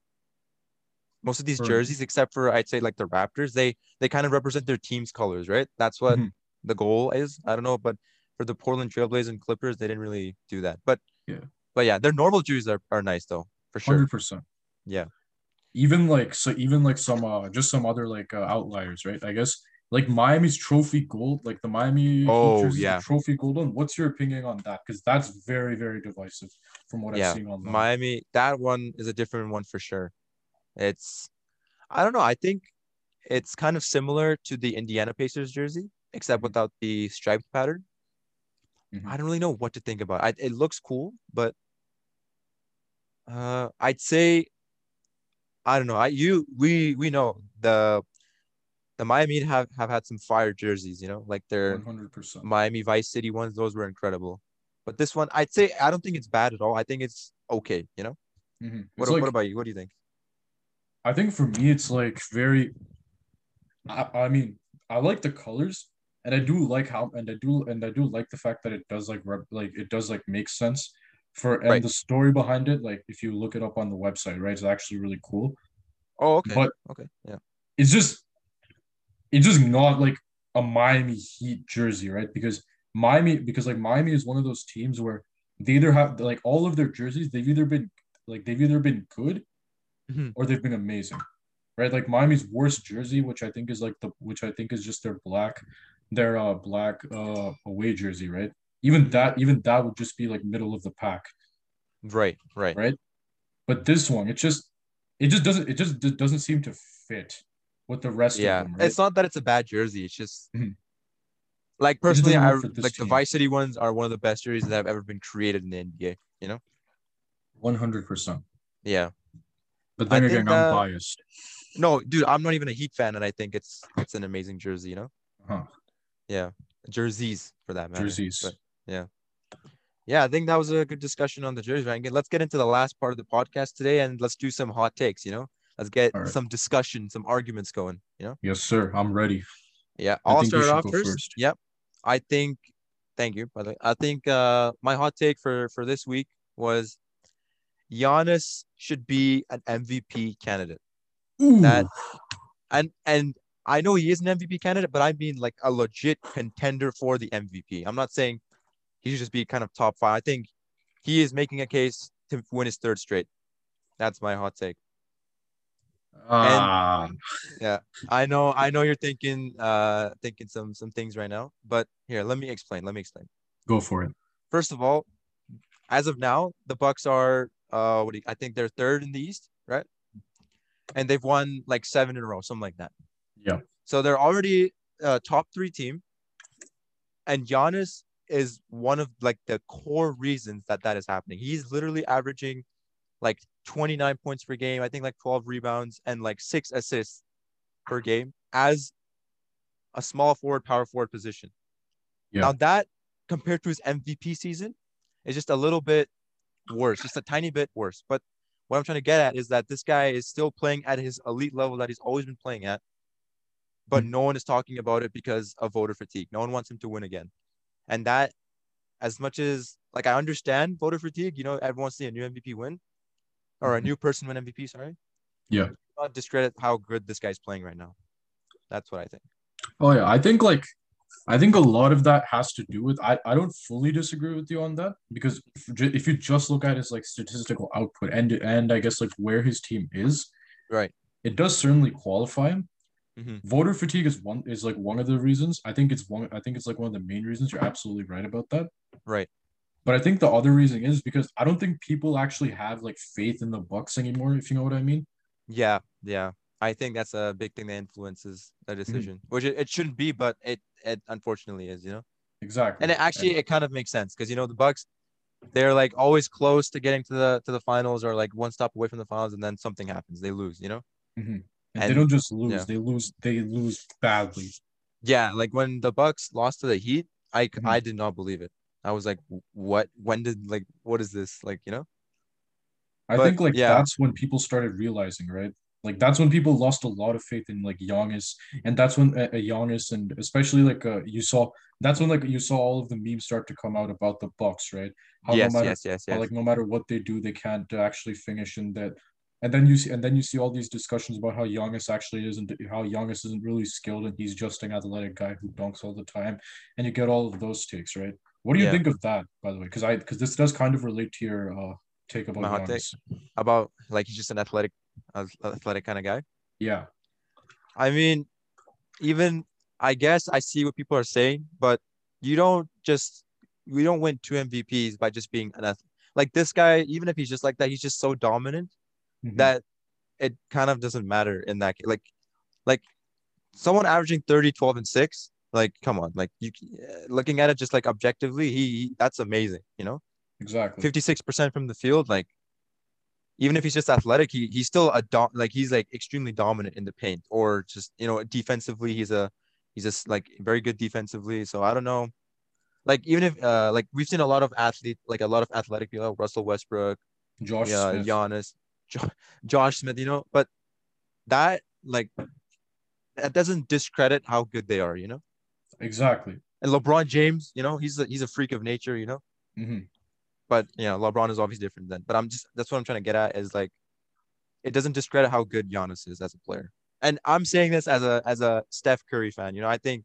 most of these jerseys, except for I'd say like the Raptors, they they kind of represent their team's colors, right? That's what Mhm. the goal is. I don't know, but for the Portland Trailblazers and Clippers, they didn't really do that. But Yeah. but yeah, their normal jerseys are, are nice though, for sure. Hundred percent. Yeah. Even like so, even like some uh, just some other like uh, outliers, right? I guess like Miami's trophy gold, like the Miami Oh, yeah. trophy gold one. What's your opinion on that? Because that's very very divisive from what Yeah, I've seen online. Miami, that one is a different one for sure. It's I don't know, I think it's kind of similar to the Indiana Pacers jersey, except Mhm. without the striped pattern. Mhm. I don't really know what to think about. I, it looks cool, but uh, I'd say I don't know. I you we we know the the Miami have have had some fire jerseys. You know, like their One hundred percent. Miami Vice City ones. Those were incredible. But this one, I'd say I don't think it's bad at all. I think it's okay. You know. Mm-hmm. What, like what about you? What do you think? I think for me, it's like very. I, I mean, I like the colors, and I do like how, and I do, and I do like the fact that it does like rep, like it does like make sense for, and Right. the story behind it, like if you look it up on the website, right, it's actually really cool. Oh, okay. But okay. Yeah. it's just, it's just not like a Miami Heat jersey, right? Because Miami, because like Miami is one of those teams where they either have like all of their jerseys, they've either been like they've either been good Mhm. or they've been amazing, right? Like Miami's worst jersey, which I think is like the which I think is just their black, their uh black uh away jersey, right? Even that, even that would just be like middle of the pack, Right. Right. right? But this one, it just, it just doesn't, it just doesn't seem to fit with the rest Yeah. of them, right? It's not that it's a bad jersey. It's just Mhm. like personally, I work for this like the team. Vice City ones are one of the best jerseys that have ever been created in the NBA. You know. One hundred percent. Yeah. But I then think, again, I'm uh, biased. No, dude, I'm not even a Heat fan, and I think it's it's an amazing jersey. You know. Huh. Yeah. Jerseys for that matter. Jerseys. But yeah, I think that was a good discussion on the jersey ranking. Let's get into the last part of the podcast today, and let's do some hot takes. You know. Let's get right. some discussion, some arguments going. You know. Yes, sir. I'm ready. Yeah, I'll start off first. first. Yep. I think thank you, by the way. I think uh my hot take for for this week was Giannis should be an MVP candidate. Ooh. That and and I know he is an MVP candidate, but I mean like a legit contender for the MVP. I'm not saying he should just be kind of top five. I think he is making a case to win his third straight. That's my hot take. ah, yeah. I know, I know you're thinking uh thinking some some things right now, but here, let me explain. Let me explain. go for it. First of all, as of now, the Bucks are uh what do you, I think they're third in the East, right? And they've won like seven in a row, something like that. Yeah. So they're already a top three team, and Giannis is one of like the core reasons that that is happening. He's literally averaging like 29 points per game, I think like 12 rebounds and like six assists per game as a small forward, power forward position. Yeah. Now that compared to his MVP season is just a little bit worse, just a tiny bit worse. But what I'm trying to get at is that this guy is still playing at his elite level that he's always been playing at, but no one is talking about it because of voter fatigue. No one wants him to win again. And that, as much as like I understand voter fatigue, you know, everyone wants to see a new MVP win or a Mhm. new person win MVP, sorry. Yeah. Not discredit how good this guy's playing right now. That's what I think. Oh yeah, I think like I think a lot of that has to do with I, I don't fully disagree with you on that because if, if you just look at his like statistical output and and I guess like where his team is, Right. it does certainly qualify him. Mhm. Voter fatigue is one is like one of the reasons. I think it's one I think it's like one of the main reasons. You're absolutely right about that. Right. But I think the other reason is because I don't think people actually have like faith in the Bucks anymore, if you know what I mean. Yeah, yeah. I think that's a big thing that influences the Mm-hmm. decision, which it, it shouldn't be, but it it unfortunately is, you know. Exactly. And it actually it kind of makes sense because you know the Bucks, they're like always close to getting to the to the finals or like one stop away from the finals, and then something happens, they lose, you know. Mhm. And, they don't just lose, yeah. they lose, they lose badly. Yeah, like when the Bucks lost to the Heat, I Mhm. I did not believe it. I was like, what? When did like what is this? Like you know? I But, think like yeah. that's when people started realizing, right? Like that's when people lost a lot of faith in like Giannis, and that's when uh, uh, Giannis and especially like uh, you saw that's when like you saw all of the memes start to come out about the Bucks, right? How yes, no matter yes, yes, how, like no matter what they do, they can't actually finish, and that, and then you see and then you see all these discussions about how Giannis actually isn't how Giannis isn't really skilled and he's just an athletic guy who dunks all the time, and you get all of those takes, right? What do you Yeah. think of that, by the way? Because I because this does kind of relate to your uh take about My hot take? About like he's just an athletic, athletic kind of guy. Yeah. I mean, even I guess I see what people are saying, but you don't just we don't win two MVPs by just being an ath- like this guy. Even if he's just like that, he's just so dominant Mhm. that it kind of doesn't matter in that case. Like, like someone averaging 30, 12, and six Like, come on, like you uh, looking at it just like objectively, he, that's amazing. You know, Exactly. fifty six percent from the field, like. Even if he's just athletic, he he's still a dom- like he's like extremely dominant in the paint, or just you know defensively, he's a he's just like very good defensively. So I don't know, like even if uh like we've seen a lot of athlete like a lot of athletic people, like Russell Westbrook, Josh yeah, Smith. Giannis, Josh Smith, you know, but that like that doesn't discredit how good they are, you know. Exactly. And LeBron James, you know, he's a, he's a freak of nature, you know. hmm But you know, LeBron is obviously different then. But I'm just that's what I'm trying to get at is like, it doesn't discredit how good Giannis is as a player. And I'm saying this as a as a Steph Curry fan. You know, I think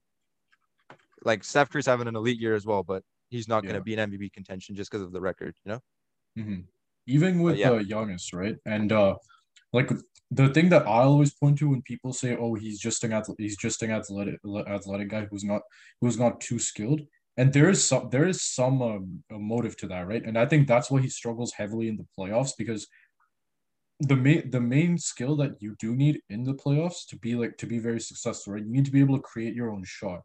like Steph Curry's having an elite year as well, but he's not going to be an MVP contention just because of the record. You know. hmm Even with yeah. uh, Giannis, right? And uh, like the thing that I always point to when people say, "Oh, he's just an athlete, he's just an athletic athletic guy who's not who's not too skilled," and there is some there is some um, a motive to that, right? And I think that's why he struggles heavily in the playoffs because the main the main skill that you do need in the playoffs to be like to be very successful, right? You need to be able to create your own shot.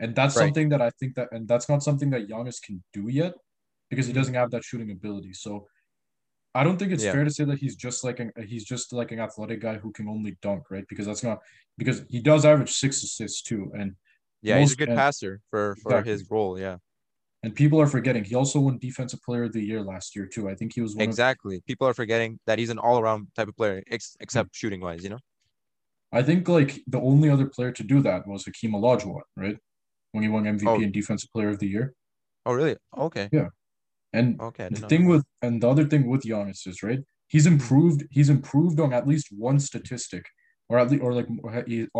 And that's Right. something that I think that and that's not something that Giannis can do yet because he Mhm. doesn't have that shooting ability. So I don't think it's Yeah. fair to say that he's just like an he's just like an athletic guy who can only dunk, right? Because that's not because he does average six assists too, and Yeah, he's a good and- passer for for Exactly. his role. Yeah, and people are forgetting he also won Defensive Player of the Year last year too. I think he was one of exactly. People are forgetting that he's an all around type of player, ex- except shooting wise. You know. I think like the only other player to do that was Hakeem Olajuwon, right? When he won MVP Oh. and Defensive Player of the Year. Oh, really? Okay. And Okay. The thing with and the other thing with Giannis is right. He's improved. He's improved on at least one statistic, or at least or like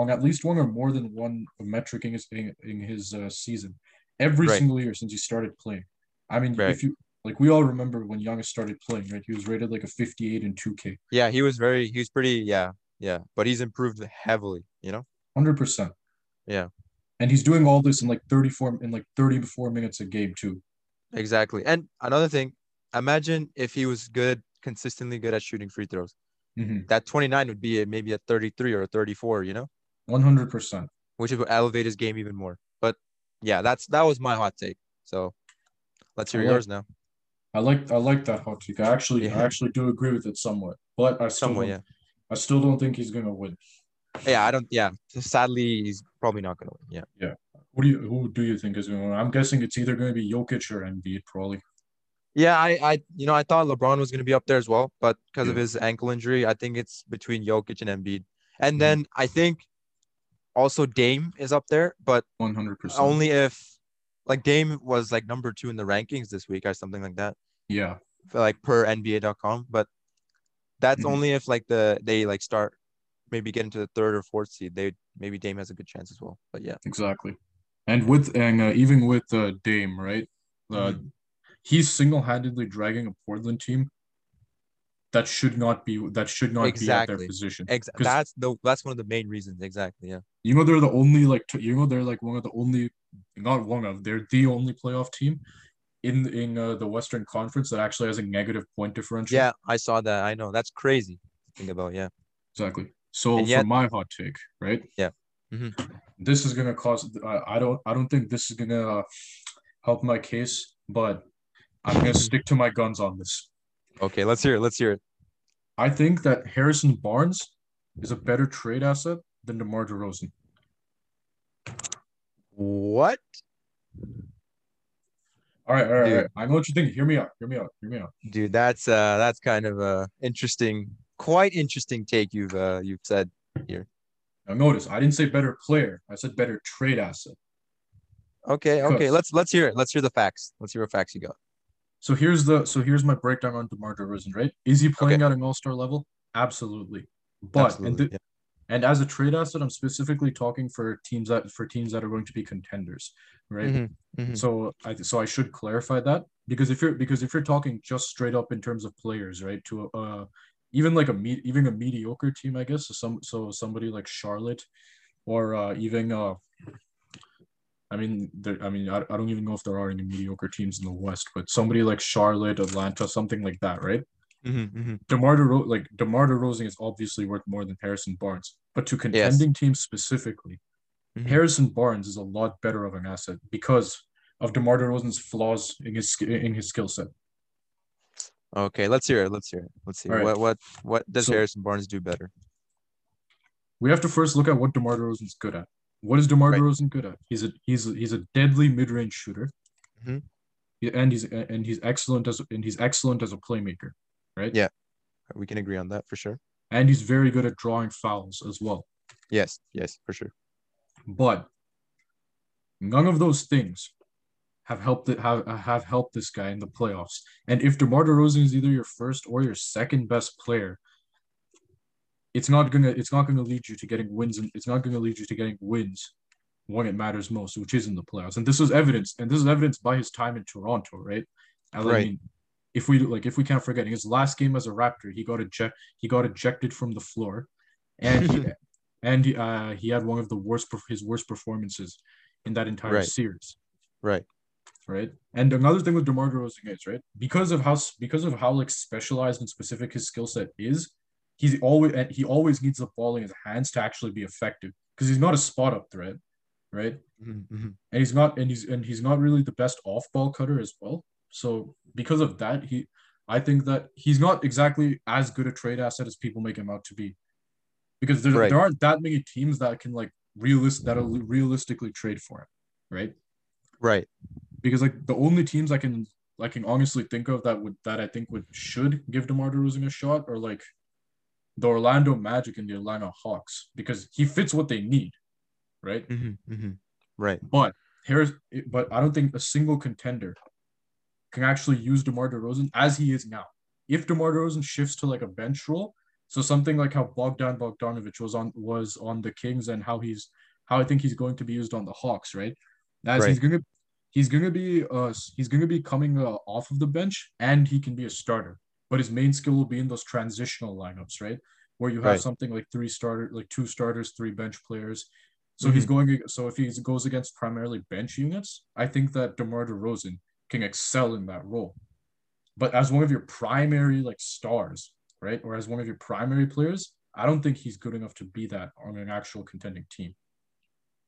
on at least one or more than one metric in his in, in his uh, season every Right. single year since he started playing. I mean, Right. if you like, we all remember when Giannis started playing, right? He was rated like a fifty-eight in two K, Yeah, he was very. He was pretty. Yeah, yeah. But he's improved heavily. You know. hundred percent. Yeah. And he's doing all this in like thirty-four in like thirty-four minutes a game too. Exactly. And another thing, imagine if he was good, consistently good at shooting free throws. Mm-hmm. That 29 would be a, maybe a 33 or a 34, you know, One hundred percent. which would elevate his game even more. But yeah, that's that was my hot take. So let's hear I like- yours now. I like I like that hot take. I actually Yeah. I actually do agree with it somewhat, but I still Somewhat, yeah. I still don't think he's gonna win. Yeah, I don't. Yeah, sadly, he's probably not gonna win. Yeah. Yeah. Who do you who do you think is going to win? I'm guessing it's either going to be Jokic or Embiid, probably. Yeah, I, I, you know, I thought LeBron was gonna be up there as well, but because of his ankle injury, I think it's between Jokic and Embiid. And Mhm. then I think also Dame is up there, but One hundred percent. only if like Dame was like number two in the rankings this week or something like that, Yeah, for, like per NBA.com. But that's Mhm. only if like the they like start maybe get into the third or fourth seed. They maybe Dame has a good chance as well. But yeah, exactly. And with and uh, even with uh, Dame, right? Uh, Mhm. He's single-handedly dragging a Portland team that should not be that should not be at Exactly. their position. Ex- 'Cause- that's the that's one of the main reasons. Exactly. Yeah. You know they're the only like t- you know they're like one of the only not one of they're the only playoff team in in uh, the Western Conference that actually has a negative point differential. Yeah, I saw that. I know that's crazy. to Think about yeah. Exactly. So And for my hot take, right? Yeah. Mhm. This is gonna cause. I, I don't. I don't think this is gonna uh, help my case, but I'm gonna stick to my guns on this. Okay, let's hear it. Let's hear it. I think that Harrison Barnes is a better trade asset than DeMar DeRozan. What? All right, all right, all right. I know what you're thinking. Hear me out. Hear me out. Hear me out. Dude, that's uh that's kind of a interesting, quite interesting take you've uh you've said. Now notice, I didn't say better player. I said better trade asset. Okay, okay. Let's let's hear it. Let's hear the facts. Let's hear what facts you got. So here's the so here's my breakdown on DeMar DeRozan, right? Is he playing at an all-star level? Absolutely. But Absolutely. and, the, yeah. and as a trade asset, I'm specifically talking for teams that for teams that are going to be contenders, right? Mhm, mhm. So I so I should clarify that because if you're because if you're talking just straight up in terms of players, right? To uh even like a me even a mediocre team, I guess. So some so somebody like Charlotte or uh even uh I mean there I mean I, I don't even know if there are any mediocre teams in the West, but somebody like Charlotte, Atlanta, something like that, right? Mhm, mhm. DeMar DeRozan, like DeMar DeRozan is obviously worth more than Harrison Barnes, but to contending teams specifically, Mhm. Harrison Barnes is a lot better of an asset because of DeMar DeRozan's flaws in his in his skill set. Okay, let's hear it. Let's hear it. Let's see. Right. What what what does So- Harrison Barnes do better? We have to first look at what DeMar DeRozan's good at. What is DeMar Right. DeRozan good at? He's a he's a, he's a deadly mid-range shooter. Mhm. And he's and he's excellent as and he's excellent as a playmaker, right? Yeah. We can agree on that for sure. And he's very good at drawing fouls as well. Yes, yes, for sure. But none of those things have helped it have have helped this guy in the playoffs. And if DeMar DeRozan is either your first or your second best player, it's not gonna it's not gonna lead you to getting wins and it's not gonna lead you to getting wins when it matters most, which is in the playoffs. And this is evidence, and this is evidence by his time in Toronto, right? I Right. mean, if we like if we can't forget his last game as a Raptor, he got eject he got ejected from the floor, and he and he, uh, he had one of the worst his worst performances in that entire Right. series, Right. Right? And another thing with DeMar DeRozan is right because of how because of how like specialized and specific his skill set is, he's always and he always needs the ball in his hands to actually be effective because he's not a spot up threat, right? Mhm, mhm. and he's not and he's and he's not really the best off ball cutter as well. So because of that, he I think that he's not exactly as good a trade asset as people make him out to be. Because there, Right. there aren't that many teams that can like realist that'll realistically trade for him, right? Right. Because like the only teams I can I can honestly think of that would that I think would should give DeMar DeRozan a shot are like the Orlando Magic and the Atlanta Hawks because he fits what they need, right? Mhm, mhm. Right. But here's but I don't think a single contender can actually use DeMar DeRozan as he is now. If DeMar DeRozan shifts to like a bench role, so something like how Bogdan Bogdanovic was on was on the Kings and how he's how I think he's going to be used on the Hawks, right? As he's gonna he's gonna be uh he's gonna be coming uh, off of the bench and he can be a starter, but his main skill will be in those transitional lineups, right? Where you have Right. something like three starter, like two starters, three bench players. So he's going. So if he goes against primarily bench units, I think that DeMar DeRozan can excel in that role. But as one of your primary like stars, right, or as one of your primary players, I don't think he's good enough to be that on an actual contending team.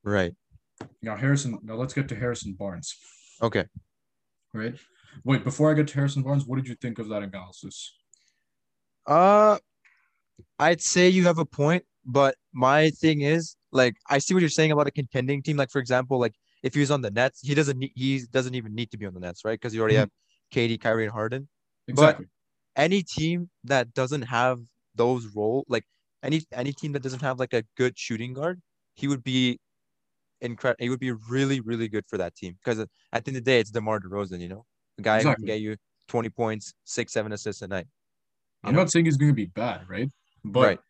Right. Now Harrison. Now let's get to Harrison Barnes, Okay. right? Wait, before I get to Harrison Barnes, what did you think of that analysis? Uh, I'd say you have a point, but my thing is like I see what you're saying about a contending team. Like for example, like if he was on the Nets, he doesn't need he doesn't even need to be on the Nets, right? Because you already Mhm. have Katie, Kyrie, and Harden. Exactly. Any team that doesn't have those role, like any any team that doesn't have like a good shooting guard, he would be incredible. He would be really really good for that team because at the end of the day, it's DeMar DeRozan. You know, the guy who can get you twenty points, six seven assists a night. I'm know? not saying he's going to be bad, right? But Right.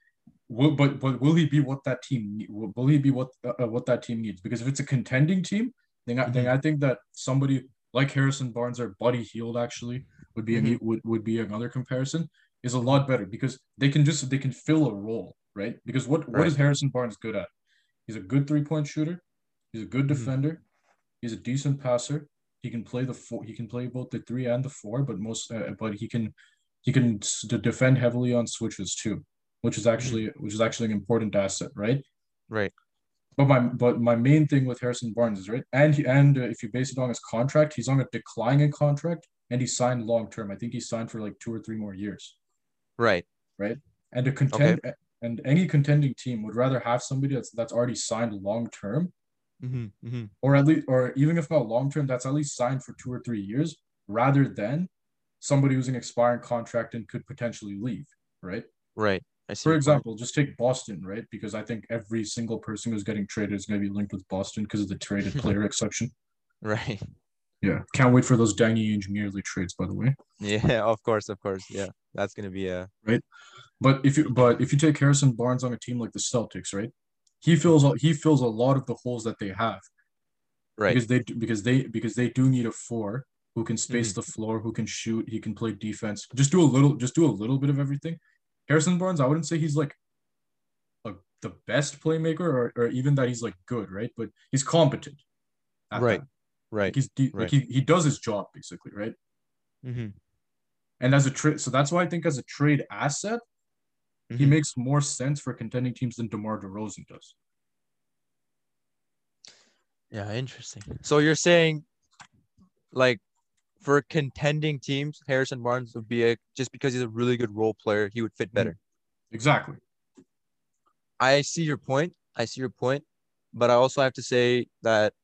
will but but will he be what that team will will he be what uh, uh, what that team needs? Because if it's a contending team, then I, then I think that somebody like Harrison Barnes or Buddy Hield actually would be Mhm. a, would would be another comparison is a lot better because they can just they can fill a role, right? Because what what Right. is Harrison Barnes good at? He's a good three point shooter. He's a good Mhm. defender. He's a decent passer. He can play the four. He can play both the three and the four, but most uh, but he can he can to defend heavily on switches too, which is actually which is actually an important asset, right? Right. But my but my main thing with Harrison Barnes is right, and he, and uh, if you base it on his contract, he's on a declining contract, and he signed long term. I think he signed for like two or three more years, Right. Right. And to contend and any contending team would rather have somebody that's that's already signed long term, Mm-hmm, mm-hmm. or at least or even if not long term, that's at least signed for two or three years, rather than somebody who's an expiring contract and could potentially leave, right? Right. I see. For example, just take Boston, right? Because I think every single person who's getting traded is going to be linked with Boston because of the traded player exception. Right. Yeah, can't wait for those Danny Ainge merely trades, by the way. Yeah. Of course. Of course. Yeah. That's gonna be a. Right. But if you but if you take Harrison Barnes on a team like the Celtics, right? He fills a- he fills a lot of the holes that they have Right. because they do- because they because they do need a four who can space Mm-hmm. the floor, who can shoot, he can play defense. Just do a little, just do a little bit of everything. Harrison Barnes, I wouldn't say he's like a, the best playmaker or, or even that he's like good, right? But he's competent. Right. that. Right. Like he's de- Right. like he, he does his job basically, right? Mm-hmm. And as a trade, so that's why I think as a trade asset, he Mhm. makes more sense for contending teams than DeMar DeRozan does. Yeah, interesting. So you're saying, like, for contending teams, Harrison Barnes would be a just because he's a really good role player, he would fit better. Exactly. I see your point. I see your point, but I also have to say that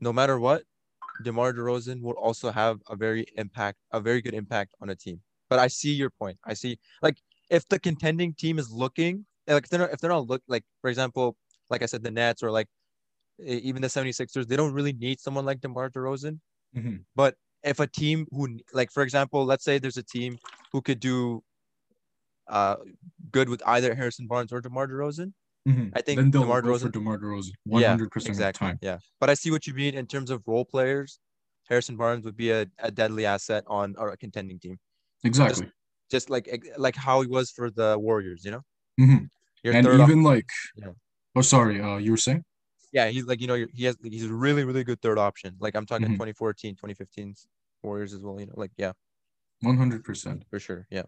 no matter what, DeMar DeRozan will also have a very impact, a very good impact on a team. But I see your point. I see like if the contending team is looking like if they're not, if they're not look like for example, like I said, the Nets or like even the 76ers, they don't really need someone like DeMar DeRozan. Mm-hmm. But if a team who like for example, let's say there's a team who could do uh good with either Harrison Barnes or DeMar DeRozan, Mm-hmm. I think then they'll DeMar go for DeRozan DeMar DeRozan 100 percent of the exactly. time. Yeah. But I see what you mean in terms of role players. Harrison Barnes would be a, a deadly asset on a contending team. Exactly. Just like like how he was for the Warriors, you know? Mhm. Your And third op- even like, Yeah. oh sorry, uh, you were saying? yeah, he's like, you know, he has he's a really, really good third option. Like I'm talking Mhm. 2014, 2015 Warriors as well, you know, like yeah, 100 percent. for sure. Yeah.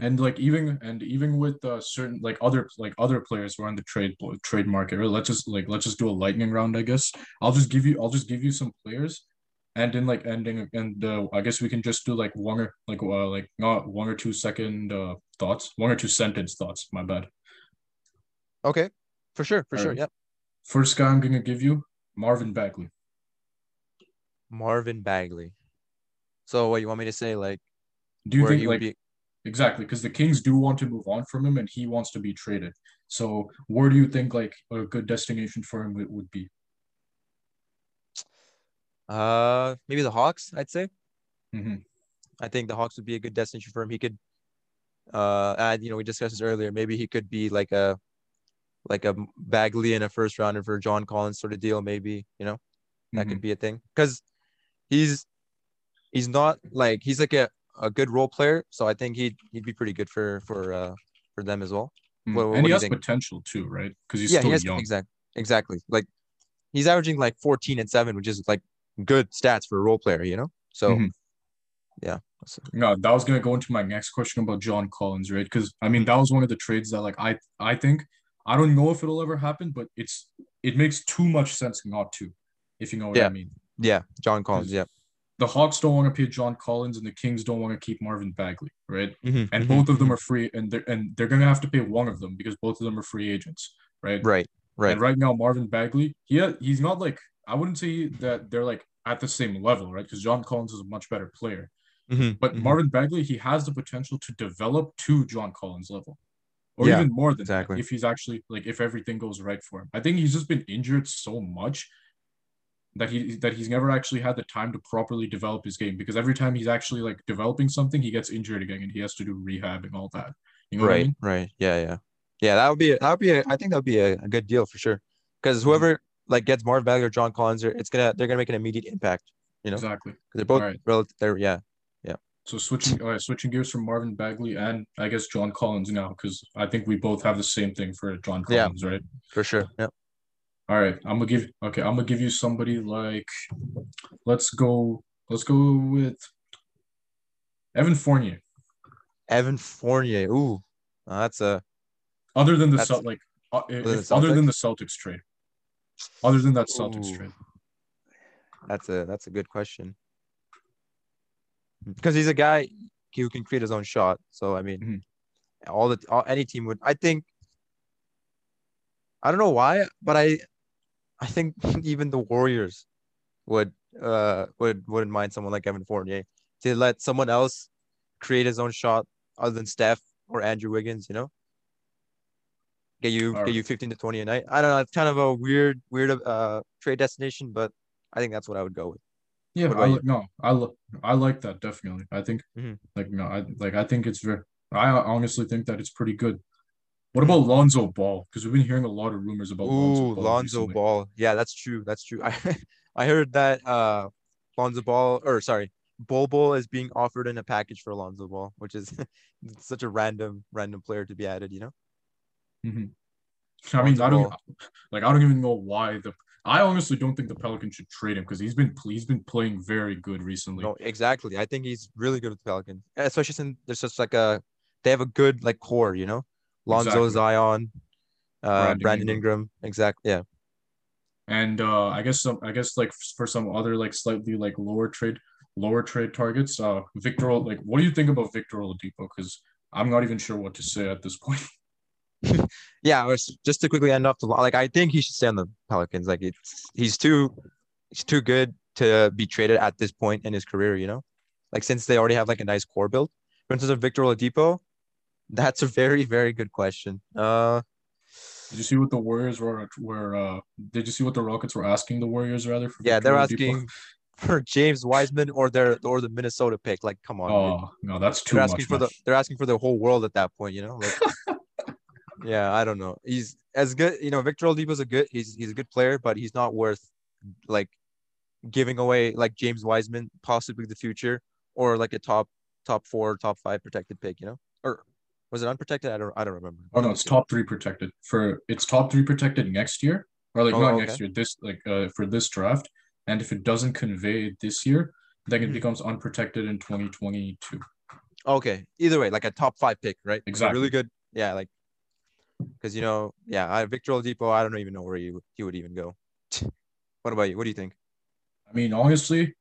And like even and even with uh, certain like other like other players who are in the trade trade market, right? Let's just like let's just do a lightning round, I guess. I'll just give you I'll just give you some players, and then like ending and uh, I guess we can just do like one or like uh, like not one or two second uh thoughts, one or two sentence thoughts. My bad. Okay. For sure, for sure. Alright. Yep. First guy I'm gonna give you Marvin Bagley. Marvin Bagley. So what you want me to say? Like Do you where think he like be exactly because the Kings do want to move on from him and he wants to be traded. So where do you think like a good destination for him would- would be? Uh maybe the Hawks, I'd say. hmm I think the Hawks would be a good destination for him. He could, uh, and you know, we discussed this earlier. Maybe he could be like a, like a Bagley in a first rounder for John Collins sort of deal. Maybe you know that could be a thing because he's he's not like he's like a, a good role player. So I think he'd he'd be pretty good for for uh for them as well. Mm. What- what and he has think? potential too, right? Because he's yeah, still he has young. exactly exactly like he's averaging like 14 and seven, which is like good stats for a role player. You know, so Mhm. yeah. So- No, that was gonna go into my next question about John Collins, right? Because I mean that was one of the trades that like I I think I don't know if it'll ever happen, but it's it makes too much sense not to, if you know what Yeah. I mean. Yeah, John Collins. Yeah. The Hawks don't want to pay John Collins, and the Kings don't want to keep Marvin Bagley, right? Mhm, And mhm, both of them are free, and they're and they're gonna have to pay one of them because both of them are free agents, right? Right, right. And right now, Marvin Bagley, he he's not like I wouldn't say that they're like at the same level, right? Because John Collins is a much better player. Mhm, But mhm. Marvin Bagley, he has the potential to develop to John Collins level, or Yeah, even more than exactly. that if he's actually like if everything goes right for him. I think he's just been injured so much that he that he's never actually had the time to properly develop his game because every time he's actually like developing something, he gets injured again and he has to do rehab and all that. You know what I right, mean? right. Yeah, yeah, yeah. That would be that would be. A, I think that would be a, a good deal for sure. Because Mm-hmm. whoever like gets Marvin Bagley or John Collins, they're- it's gonna they're gonna make an immediate impact. You know Exactly. they're both Alright. relative. They're yeah, yeah. So switching uh, switching gears from Marvin Bagley and I guess John Collins now because I think we both have the same thing for John Yeah. Collins, right? for sure. Yeah. All right, I'm gonna give okay, I'm gonna give you somebody like let's go let's go with Evan Fournier. Evan Fournier. Ooh, that's a Other than the That's- Cel- like uh, if, other than the Celtics trade. Other than that Celtics Ooh. trade. that's a that's a good question. Because he's a guy who can create his own shot. So I mean, Mhm. all the all, any team would. I think. I don't know why, but I, I think even the Warriors would uh would wouldn't mind someone like Evan Fournier to let someone else create his own shot other than Steph or Andrew Wiggins. You know, get you get you fifteen to twenty a night. I don't know. It's kind of a weird weird uh trade destination, but I think that's what I would go with. Yeah, I li- no, I lo- I like that definitely. I think Mhm. like no, I like I think it's very I honestly think that it's pretty good. What about Lonzo Ball? Because we've been hearing a lot of rumors about Lonzo Ooh, Ball. Lonzo. Ball. Yeah, that's true. That's true. I I heard that uh Lonzo Ball or sorry, Bol Bol is being offered in a package for Lonzo Ball, which is such a random random player to be added, you know? Mhm. I mean, I don't like. I don't even know why the. I honestly don't think the Pelicans should trade him because he's been he's been playing very good recently. No, exactly. I think he's really good with the Pelicans. Especially since there's just like a they have a good like core, you know? Lonzo Exactly. Zion, uh Brandon Brandon, Ingram. Ingram. Exactly. Yeah. And uh, I guess some, I guess like for some other like slightly like lower trade, lower trade targets, uh, Victor, like, what do you think about Victor Oladipo? Because I'm not even sure what to say at this point. yeah, just to quickly end off the like, I think he should stay on the Pelicans. Like, it's he's too, he's too good to be traded at this point in his career. You know, like since they already have like a nice core build. For instance, of Victor Oladipo, that's a very very good question. Uh, did you see what the Warriors were were? Uh, did you see what the Rockets were asking the Warriors rather? For yeah, Victor they're Oladipo? asking for James Wiseman or their or the Minnesota pick. Like, come on. Oh man. no, that's too they're much. Asking for the, they're asking for the whole world at that point. You know. Like, yeah, I don't know. He's as good. You know, Victor Oladipo's a good. He's he's a good player, but he's not worth like giving away like James Wiseman, possibly the future, or like a top top four, top five protected pick. You know, or was it unprotected? I don't I don't remember. Oh no, it's top three protected for it's top three protected next year, or like oh, not okay. next year. This like uh for this draft, and if it doesn't convey this year, then it mm-hmm. becomes unprotected in 2022. Okay. Either way, like a top five pick, right? Exactly. Really good. Yeah, like because you know, yeah, I, Victor Oladipo, I don't even know where he he would even go. what about you? What do you think? I mean, honestly,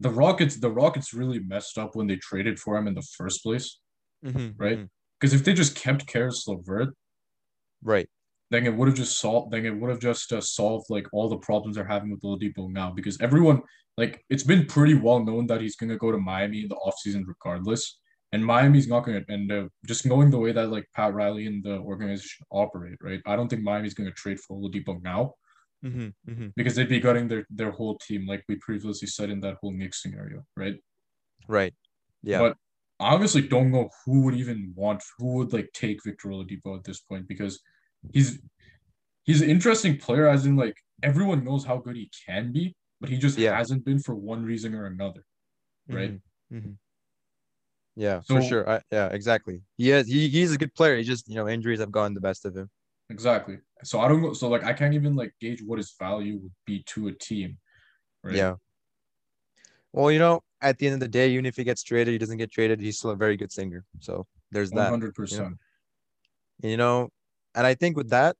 the Rockets the Rockets really messed up when they traded for him in the first place, mm-hmm, right? Because mm-hmm. if they just kept Caris LeVert, right, then it would have just solved. Then it would have just uh, solved like all the problems they're having with Oladipo now. Because everyone like it's been pretty well known that he's gonna go to Miami in the offseason regardless. And Miami's not gonna and uh, just knowing the way that like Pat Riley and the organization operate, right? I don't think Miami's gonna trade for Oladipo now. Mm-hmm, mm-hmm. Because they'd be gutting their their whole team, like we previously said in that whole Knicks scenario, right? Right. Yeah. But I honestly don't know who would even want who would like take Victor Oladipo at this point because he's he's an interesting player as in like everyone knows how good he can be, but he just yeah. hasn't been for one reason or another. Right. Mm-hmm. Yeah, so, for sure. I, yeah, exactly. He is he, he's a good player. He just, you know, injuries have gotten the best of him. Exactly. So I don't know. So like I can't even like gauge what his value would be to a team. Right. Yeah. Well, you know, at the end of the day, even if he gets traded, he doesn't get traded, he's still a very good singer. So there's that. 100%. You know? you know, and I think with that,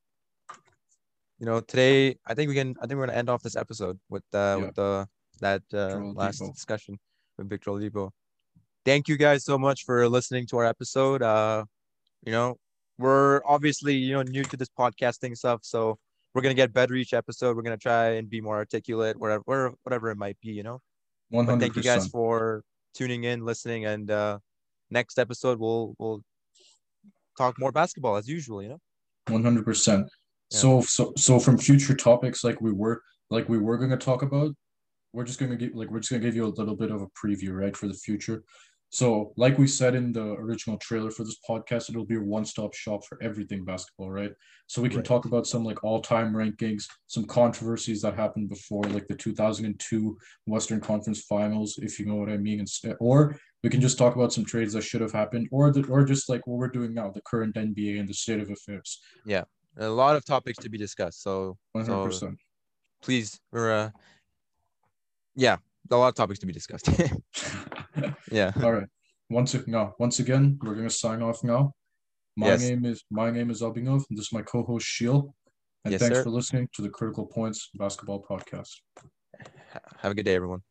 you know, today I think we can. I think we're gonna end off this episode with uh yeah. with the that uh, last discussion with Victor Oladipo. Thank you guys so much for listening to our episode. Uh, you know, we're obviously you know new to this podcasting stuff, so we're gonna get better each episode. We're gonna try and be more articulate, whatever whatever it might be. You know. One hundred. Thank you guys for tuning in, listening, and uh, next episode we'll we'll talk more basketball as usual. You know. One hundred percent. So so so from future topics like we were like we were going to talk about, we're just going to give like we're just going to give you a little bit of a preview right for the future. So, like we said in the original trailer for this podcast, it'll be a one-stop shop for everything basketball, right? So we can right. talk about some like all-time rankings, some controversies that happened before, like the 2002 Western Conference Finals, if you know what I mean, or we can just talk about some trades that should have happened, or the, or just like what we're doing now, the current NBA and the state of affairs. Yeah, a lot of topics to be discussed. So, 100%. So please, we're, uh, yeah, a lot of topics to be discussed. yeah. All right. Once no, once again, we're gonna sign off now. My yes. name is my name is Albinov, and this is my co-host Shiel. And yes, thanks sir. for listening to the Critical Points Basketball Podcast. Have a good day, everyone.